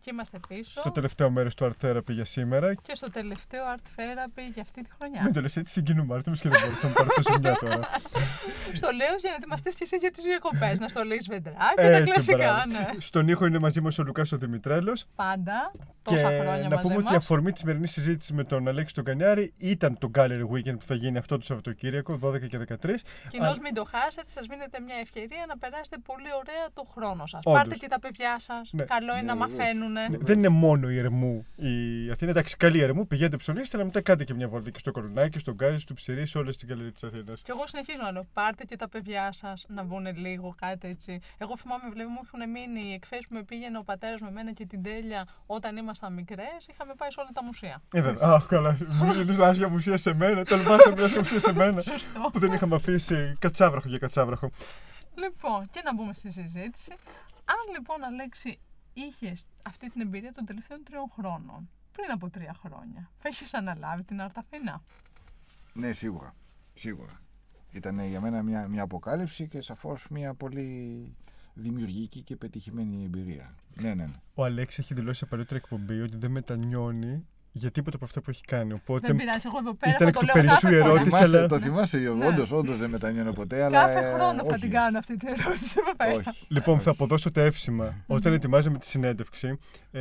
Και είμαστε πίσω. Στο τελευταίο μέρος του Art Therapy για σήμερα. Και στο τελευταίο Art Therapy για αυτή τη χρονιά. Μην το λες έτσι, συγκινούμε. Άρτεμι και δεν μπορώ να πάρω το ζημιά τώρα. στο λέω για να ετοιμαστείς και εσύ για τις διακοπές. να στολίσει βεντρά και τα Έτσι, κλασικά, μπράβο. ναι. Στον ήχο είναι μαζί μας ο Λουκάς ο Δημητρέλος. Πάντα. Και Τόσα χρόνια να μαζί πούμε ότι η μας. αφορμή της σημερινής συζήτησης με τον Αλέξη τον Κανιάρη ήταν το Gallery Weekend που θα γίνει αυτό το Σαββατοκύριακο, 12 και 13. Κοινώς Α- μην το χάσετε, σας μείνετε μια ευκαιρία να περάσετε πολύ ωραία το χρόνο σας. Όντως. Πάρτε και τα παιδιά σας. Ναι. Καλό είναι Ναι, να βεβαίως. μαθαίνουν. Ναι, Δεν είναι μόνο η Ερμού η Αθήνα. Εντάξει, καλή η Ερμού, πηγαίνετε ψωνίστε, αλλά μετά κάντε και μια βόλτα και στο Κορονάκι, στον Γκάζι, στο Ψηρή, σε όλες τις γκαλερί της Αθήνας. Και εγώ συνεχίζω να λέω: Πάρτε και τα παιδιά σας να βγουν λίγο κάτι έτσι. Εγώ θυμάμαι, βλέπει, μου έχουν μείνει οι εκθέσει που με πήγαινε ο πατέρας με μένα και την τέλεια όταν ήμασταν μικρές. Είχαμε πάει σε όλα τα μουσεία. Ε, βέβαια. Αχ, καλά. Μου λες άσχημα μουσεία σε μένα. Τολμάτε μια άσχημα μουσεία σε μένα. Σωστό. που δεν είχαμε αφήσει κατσάβραχο για κατσάβραχο. Λοιπόν, και να μπούμε στη συζήτηση. Αν λοιπόν, Αλέξη, είχες αυτή την εμπειρία των τελευταίων τριών χρόνων, πριν από τρία χρόνια, θα έχει αναλάβει την Αρταφίνα; Ναι, σίγουρα. Σίγουρα. Ήταν για μένα μια, μια αποκάλυψη και σαφώς μια πολύ δημιουργική και πετυχημένη εμπειρία. Ναι, ναι, ναι. Ο Αλέξης έχει δηλώσει σε παλιότερη εκπομπή ότι δεν μετανιώνει για τίποτα από αυτά που έχει κάνει. Οπότε Δεν πειράζει, εγώ εδώ πέρα ήταν θα το εκ του λέω περισσού κάθε η φορά. ερώτηση, θυμάσαι, αλλά- Το θυμάσαι, Γιώργο. Ναι. Όντως, όντως δεν μετανιώνω ποτέ, αλλά... Κάθε ε, χρόνο θα όχι. την κάνω αυτή την ερώτηση εδώ πέρα. Όχι. Λοιπόν, θα αποδώσω τα εύσημα. Όταν ετοιμάζαμε τη συνέντευξη, ε,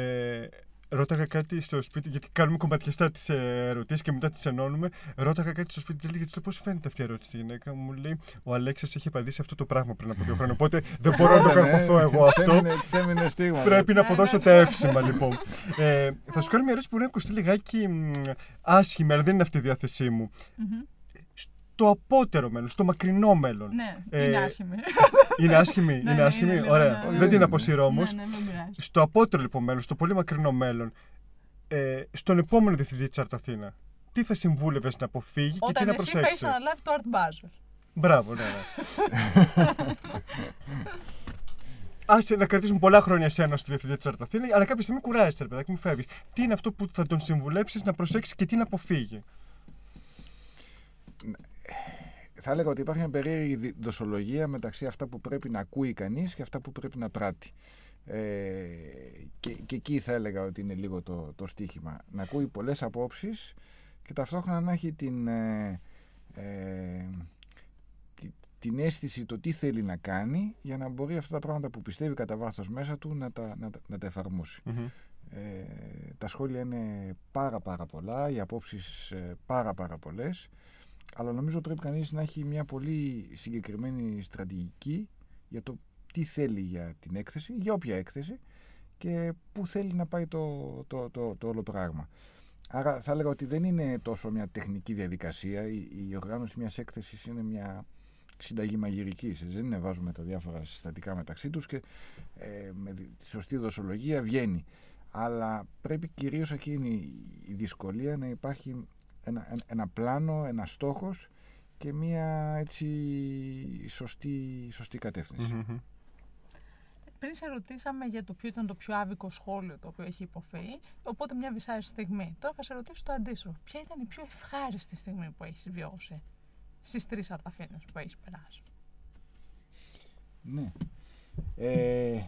ρώταγα κάτι στο σπίτι, γιατί κάνουμε κομματιαστά τις ερωτήσεις και μετά τις ενώνουμε. Ρώταγα κάτι στο σπίτι και έλεγε: Πώς φαίνεται αυτή η ερώτηση στη γυναίκα μου. Μου λέει: Ο Αλέξας έχει απαντήσει αυτό το πράγμα πριν από δύο χρόνια. Οπότε δεν μπορώ να το Ήτανε, καρποθώ εγώ της αυτό. έμεινε- της έμεινες στίγμα. Πρέπει να Ναι, αποδώσω ναι, τα ναι. εύσημα, λοιπόν. Ε, θα σου κάνω μια ερώτηση που μπορεί να ακουστεί λιγάκι μ, άσχημη, αλλά δεν είναι αυτή η διάθεσή μου. Μμμ. Στο απότερο μέλλον, στο μακρινό μέλλον. Ναι, Ε, είναι άσχημη. Είναι άσχημη, Ναι, είναι ναι, άσχημη. είναι λίγο, Ωραία. ναι. Δεν Δεν την είναι. αποσύρω όμως. Ναι, ναι, δεν πειράζει. Στο απότερο λοιπόν μέλλον, στο πολύ μακρινό μέλλον, ε, στον επόμενο διευθυντή της Αρταθήνα, τι θα συμβούλευες να αποφύγει και τι Όταν να εσύ θα προσέξεις; έχει αναλάβει το Art Basel. Μπράβο, ναι, ναι. Άσε να κρατήσουν πολλά χρόνια εσένα στο διευθυντή της Αρταθήνα, αλλά κάποια στιγμή κουράζεσαι, ρε παιδάκι μου, φεύγεις. Τι είναι αυτό που θα τον συμβουλέψεις να προσέξεις και τι να αποφύγει; Θα έλεγα ότι υπάρχει μια περίεργη δι- δοσολογία μεταξύ αυτά που πρέπει να ακούει κανείς και αυτά που πρέπει να πράττει. Ε, και, και εκεί θα έλεγα ότι είναι λίγο το, το στίχημα. Να ακούει πολλές απόψεις και ταυτόχρονα να έχει την, ε, ε, τη- την αίσθηση το τι θέλει να κάνει για να μπορεί αυτά τα πράγματα που πιστεύει κατά βάθος μέσα του να τα, να, τα- να τα εφαρμόσει. Ε, τα σχόλια είναι πάρα πάρα πολλά, οι απόψεις ε, πάρα πάρα πολλές αλλά νομίζω πρέπει κανείς να έχει μια πολύ συγκεκριμένη στρατηγική για το τι θέλει για την έκθεση, για όποια έκθεση και πού θέλει να πάει το, το, το, το όλο πράγμα. Άρα θα έλεγα ότι δεν είναι τόσο μια τεχνική διαδικασία, η, η οργάνωση μιας έκθεσης είναι μια συνταγή μαγειρικής. Δεν είναι; Βάζουμε τα διάφορα συστατικά μεταξύ τους και ε, με τη τη σωστή δοσολογία βγαίνει. Αλλά πρέπει κυρίως εκείνη η δυσκολία να υπάρχει ένα, ένα, ένα πλάνο, ένα στόχος και μια έτσι σωστή, σωστή κατεύθυνση. Πριν σε ρωτήσαμε για το ποιο ήταν το πιο άβικο σχόλιο το οποίο έχει υποφέρει, οπότε μια δυσάρεστη στιγμή. Τώρα θα σε ρωτήσω το αντίστροφο. Ποια ήταν η πιο ευχάριστη στιγμή που έχεις βιώσει στις τρεις αρταφίνε που έχεις περάσει; Ναι. Ε,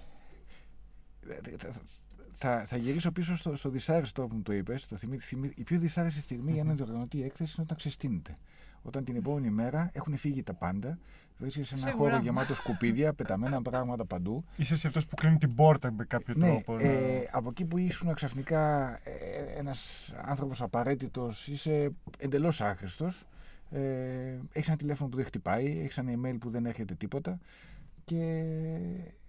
θα, θα, θα γυρίσω πίσω στο, στο δυσάρεστο που μου το είπες. Το θυμί, θυμί, η πιο δυσάρεστη στιγμή για έναν διοργανωτή έκθεση είναι όταν ξεστείνεται. Όταν την επόμενη μέρα έχουν φύγει τα πάντα, βρίσκεσαι σε ένα Σίγουρα. χώρο γεμάτο σκουπίδια, πεταμένα πράγματα παντού. Είσαι σε αυτός που κλείνει την πόρτα με κάποιο Ναι, τρόπο. ναι. ε, από εκεί που ήσουν ξαφνικά ε, ένας άνθρωπος απαραίτητος, είσαι εντελώς άχρηστος, ε, έχεις ένα τηλέφωνο που δεν χτυπάει, έχεις ένα email που δεν έρχεται τίποτα και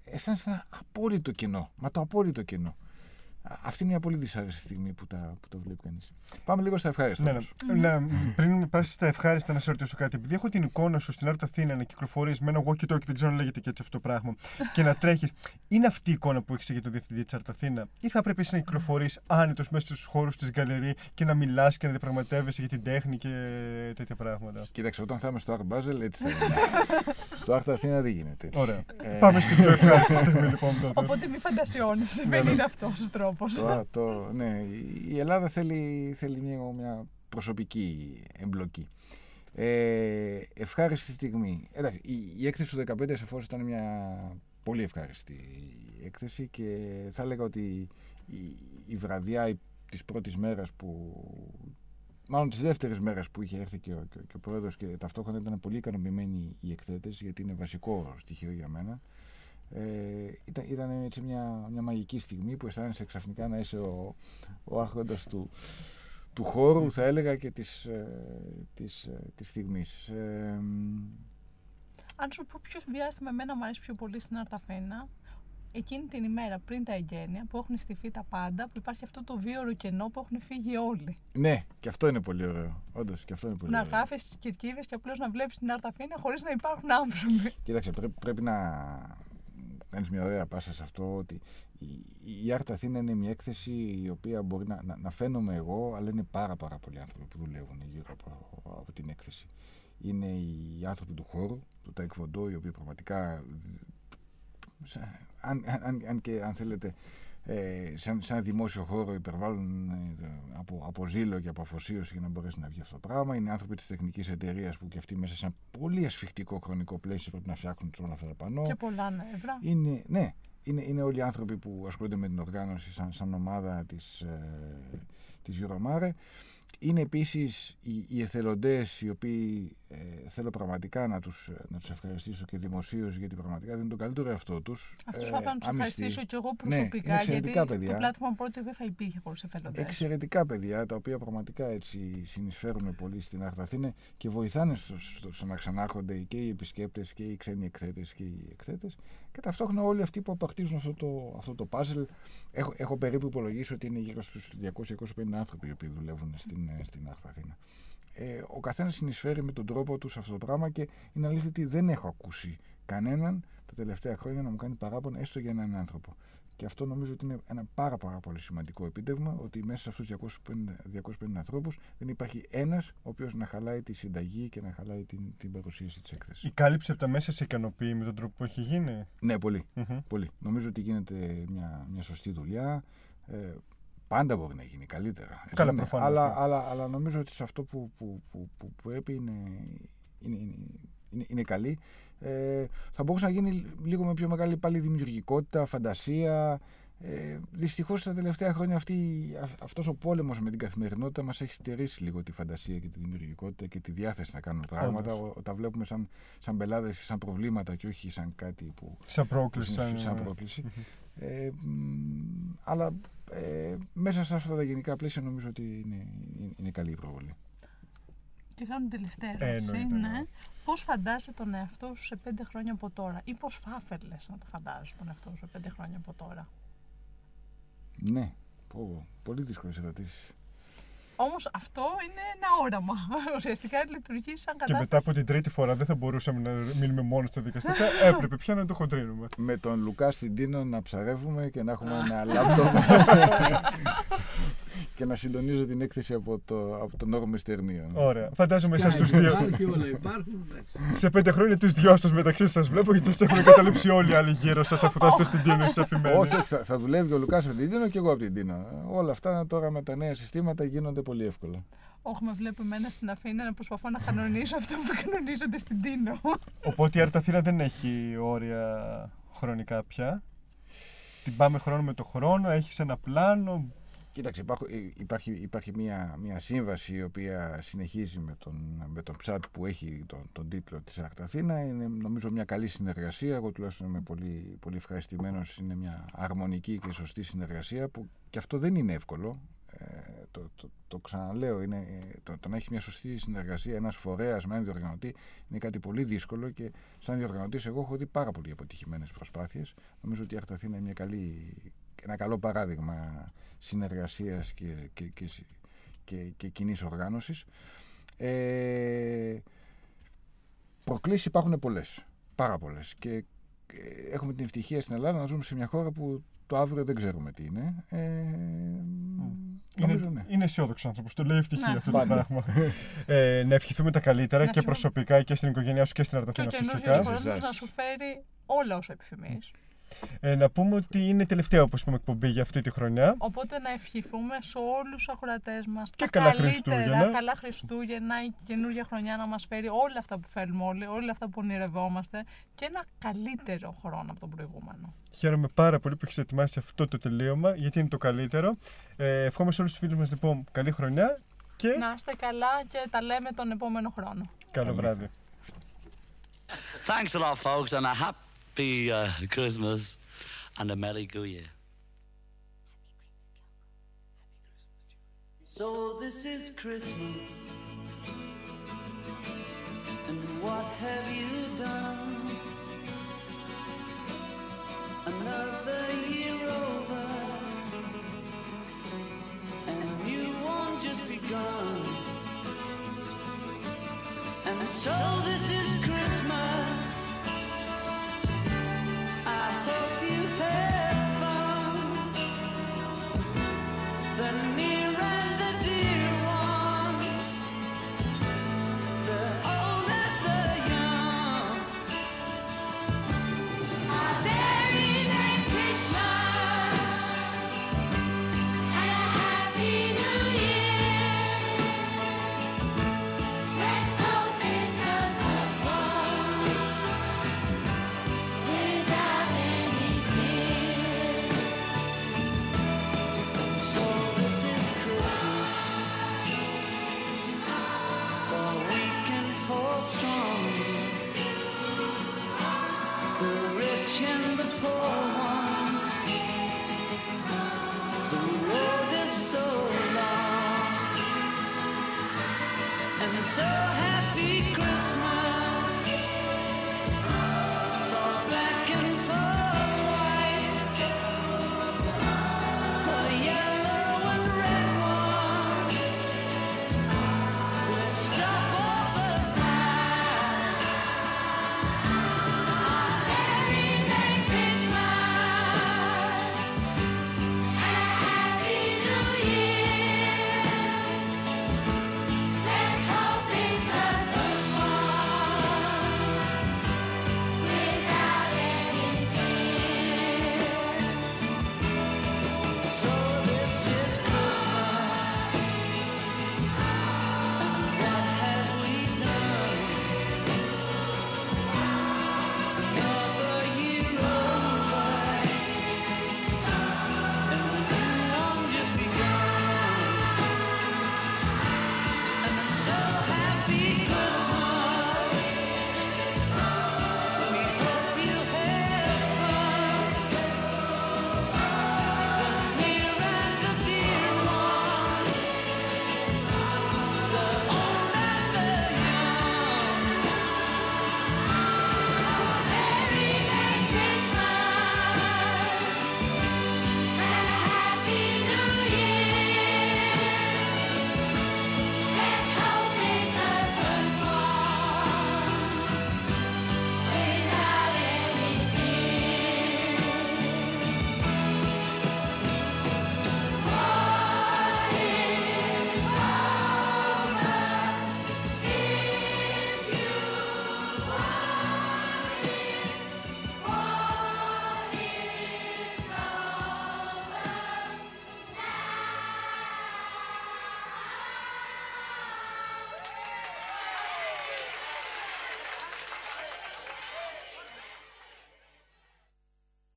αισθάνεσαι ένα απόλυτο κενό, μα το απόλυτο κενό. Α- Αυτή είναι μια πολύ δυσάρεστη στιγμή που τα, που τα βλέπει κανείς. Πάμε λίγο στα ευχάριστα. Ναι, όμως. ναι. ναι. Πριν πας στα ευχάριστα, να σε ρωτήσω κάτι. Επειδή έχω την εικόνα σου στην Άρτα Αθήνα να κυκλοφορείς με ένα walkie talkie, δεν ξέρω αν λέγεται και έτσι αυτό το πράγμα, και να τρέχεις. Είναι αυτή η εικόνα που έχεις για τον διευθυντή της Άρτα Αθήνα, ή θα πρέπει εσύ να κυκλοφορείς άνετος μέσα στους χώρους της γκαλερί και να μιλάς και να διαπραγματεύεσαι για την τέχνη και τέτοια πράγματα; Κοίταξε, όταν θα είμαι στο Art Basel, έτσι θα είναι. στο Art Αθήνα δεν γίνεται έτσι. Ωραία. Ε, Πάμε στην πιο ευχάριστη στιγμή λοιπόν τότε. Οπότε μη φαντασιώνεσαι, δεν είναι αυτό ο τρόπος. Το, το, ναι, η Ελλάδα θέλει, θέλει μια, μια προσωπική εμπλοκή. Ε, ευχάριστη στιγμή. Εντάξει, η, η έκθεση του 15 σαφώς ήταν μια πολύ ευχάριστη έκθεση και θα έλεγα ότι η, η βραδιά η- της πρώτης μέρας που μάλλον της δεύτερης μέρας που είχε έρθει και ο, και, ο- και ο πρόεδρος και ταυτόχρονα ήταν πολύ ικανοποιημένοι οι εκθέτες γιατί είναι βασικό στοιχείο για μένα ε, ήταν, ήταν έτσι μια, μια μαγική στιγμή που αισθάνεσαι ξαφνικά να είσαι ο, ο άρχοντας του, του χώρου θα έλεγα και της, ε, της, ε, της στιγμής. Ε, Αν σου πω ποιος διάστημα εμένα μου αρέσει πιο πολύ στην Αρταφένα, εκείνη την ημέρα πριν τα εγγένεια που έχουν στηθεί τα πάντα, που υπάρχει αυτό το βίωρο κενό που έχουν φύγει όλοι. ναι, και αυτό είναι πολύ ωραίο. Όντως, και αυτό είναι πολύ να ωραίο. κάθεσαι στι κερκίδες και απλώς να βλέπεις την Αρταφένα χωρίς να υπάρχουν άνθρωποι. Κοίταξε, πρέ- πρέπει να κάνεις μια ωραία πάσα σε αυτό ότι η, η Άρτα Αθήνα είναι μια έκθεση η οποία μπορεί να, να, να φαίνομαι εγώ, αλλά είναι πάρα, πάρα πολλοί άνθρωποι που δουλεύουν γύρω από, από την έκθεση. Είναι οι άνθρωποι του χώρου, του Taekwondo, οι οποίοι πραγματικά, σαν- αν, αν, αν και αν θέλετε, ε, σαν, σαν δημόσιο χώρο υπερβάλλουν ε, από, από ζήλο και από αφοσίωση για να μπορέσει να βγει αυτό το πράγμα. Είναι άνθρωποι της τεχνικής εταιρείας που και αυτοί μέσα σε ένα πολύ ασφιχτικό χρονικό πλαίσιο πρέπει να φτιάχνουν όλα αυτά τα πανό. και πολλά νεύρα. Είναι, ναι, είναι, είναι όλοι οι άνθρωποι που ασχολούνται με την οργάνωση σαν, σαν ομάδα της, ε, της Euromare. Είναι επίσης οι, οι εθελοντές οι οποίοι ε, θέλω πραγματικά να τους, να τους ευχαριστήσω και δημοσίως γιατί πραγματικά δίνουν τον καλύτερο εαυτό τους. Αυτός ε, θα ήθελα να τους άμυστοι. ευχαριστήσω και εγώ Ναι, είναι προσωπικά, εξαιρετικά γιατί παιδιά. το Platform Project δεν θα υπήρχε χωρίς εθελοντές. Εξαιρετικά παιδιά, τα οποία πραγματικά έτσι συνεισφέρουν πολύ στην Άρτα Αθήνα και βοηθάνε στο, στο, στο να ξανάρχονται και οι επισκέπτες και οι ξένοι εκθέτες και οι εκθέτες και ταυτόχρονα όλοι αυτοί που απαρτίζουν αυτό το, αυτό το puzzle. Έχω, έχω περίπου υπολογίσει ότι είναι γύρω στους 200-250 άνθρωποι οι οποίοι δουλεύουν στην, ε, στην Άρτα Αθήνα. Ε, ο καθένας συνεισφέρει με τον τρόπο του σε αυτό το πράγμα και είναι αλήθεια ότι δεν έχω ακούσει κανέναν τα τελευταία χρόνια να μου κάνει παράπονο έστω για έναν άνθρωπο. Και αυτό νομίζω ότι είναι ένα πάρα, πάρα πολύ σημαντικό επίτευγμα ότι μέσα σε αυτούς τους 250, 250 ανθρώπους δεν υπάρχει ένας ο οποίος να χαλάει τη συνταγή και να χαλάει την, την παρουσίαση της έκθεσης. Η κάλυψη από τα μέσα σε ικανοποιεί με τον τρόπο που έχει γίνει; Ναι, πολύ. Μμμ. πολύ. Νομίζω ότι γίνεται μια, μια σωστή δουλειά. Ε, πάντα μπορεί να γίνει καλύτερα. έτσι Καλά, δεν είναι. προφανώς, Αλλά, ναι. αλλά, αλλά νομίζω ότι σε αυτό που, που, που, που, που πρέπει είναι, είναι, είναι, είναι, είναι καλή. Ε, θα μπορούσε να γίνει λίγο με πιο μεγάλη πάλι δημιουργικότητα, φαντασία. Ε, Δυστυχώς τα τελευταία χρόνια αυτή, α- αυτός ο πόλεμος με την καθημερινότητα μας έχει στερήσει λίγο τη φαντασία και τη δημιουργικότητα και τη διάθεση να κάνουμε πράγματα. Όντως. Ο- Τα βλέπουμε σαν, σαν πελάδες και σαν προβλήματα και όχι σαν κάτι που, Σαν που πρόκληση. σαν, Σαν, σαν πρόκληση. Ε, μ, αλλά ε, μέσα σε αυτά τα γενικά πλαίσια νομίζω ότι είναι, είναι, είναι καλή η προβολή. Και κάνω την τελευταία Ε, ερώτηση. εννοείται, ναι. ναι. Πώς φαντάζεσαι τον εαυτό σου σε πέντε χρόνια από τώρα, ή πώς θα ήθελες να το φαντάζεσαι τον εαυτό σου σε πέντε χρόνια από τώρα; Ναι, πω, πολύ δύσκολες ερωτήσεις. Όμως αυτό είναι ένα όραμα. Ουσιαστικά λειτουργεί σαν Και κατάσταση. μετά από την τρίτη φορά δεν θα μπορούσαμε να μείνουμε μόνο στα δικαστικά. Έπρεπε πια να το χοντρίνουμε. Με τον Λουκά στην Τίνο να ψαρεύουμε και να έχουμε ένα λάπτοπ και να συντονίζω την έκθεση από, το, από τον όρμο Ιστερνείο. Ωραία. Φαντάζομαι εσάς τους Skype δύο. Υπάρχει, όλα υπάρχουν. εντάξει. Σε πέντε χρόνια τους δυο σας μεταξύ σας βλέπω γιατί σας έχουν καταλήψει όλοι οι άλλοι γύρω σας αφού θα είστε στην Τίνο εσεί αφημένοι. Όχι, όχι, θα, θα δουλεύει ο Λουκάς από την Τίνο και εγώ από την Τίνο. Όλα αυτά τώρα με τα νέα συστήματα γίνονται πολύ εύκολα. Όχι, με βλέπω εμένα στην Αθήνα να προσπαθώ να κανονίσω αυτό που κανονίζονται στην Τίνο. Οπότε η Άρτα Αθήνα δεν έχει όρια χρονικά πια. Την πάμε χρόνο με το χρόνο, έχεις ένα πλάνο. Κοίταξε, υπάρχω- ε, υπάρχει, υπάρχει μια, μια σύμβαση η οποία συνεχίζει με τον, με τον ψάτ που έχει τον, τον τίτλο της Άρτα Αθήνα. Είναι νομίζω μια καλή συνεργασία. Εγώ τουλάχιστον είμαι πολύ, πολύ ευχαριστημένος. Είναι μια αρμονική και σωστή συνεργασία που και αυτό δεν είναι εύκολο. Ε, το, το, το ξαναλέω, είναι, ε, το, το να έχει μια σωστή συνεργασία ένας φορέας με έναν διοργανωτή είναι κάτι πολύ δύσκολο και σαν διοργανωτής εγώ έχω δει πάρα πολύ αποτυχημένες προσπάθειες. Νομίζω ότι η Άρτα Αθήνα είναι μια καλή, ένα καλό παράδειγμα συνεργασίας και, και, και, και, και κοινής οργάνωσης. Ε, προκλήσεις υπάρχουν πολλές, πάρα πολλές και ε, έχουμε την ευτυχία στην Ελλάδα να ζούμε σε μια χώρα που το αύριο δεν ξέρουμε τι είναι. Ε, νομίζω, Είναι, ναι. είναι αισιόδοξος άνθρωπος. Το λέει ευτυχία Ναι. αυτό το Πάντα. πράγμα. ε, να ευχηθούμε τα καλύτερα Να και ευχηθούμε- προσωπικά και στην οικογένειά σου και στην Και ο Αρταθήνα καινούριο φυσικά. χρόνος Εσάς. να σου φέρει όλα όσα επιθυμείς. Ε, να πούμε ότι είναι τελευταία όπως είπαμε εκπομπή για αυτή τη χρονιά. Οπότε να ευχηθούμε σε όλους τους ακροατές μας Και τα καλά καλύτερα, Χριστούγεννα. καλά Χριστούγεννα, η καινούργια χρονιά να μας φέρει όλα αυτά που θέλουμε όλοι, όλα αυτά που ονειρευόμαστε και ένα καλύτερο χρόνο από τον προηγούμενο. Χαίρομαι πάρα πολύ που έχεις ετοιμάσει αυτό το τελείωμα γιατί είναι το καλύτερο. Ε, ευχόμαι σε όλους τους φίλους μας λοιπόν καλή χρονιά και Να είστε καλά και τα λέμε τον επόμενο χρόνο. καλό βράδυ. Thanks a lot, folks, and a happy uh, Christmas and a Merry New Year. So this is Christmas. And what have you done? Another year over. And you won't just begun. And so this is Christmas. I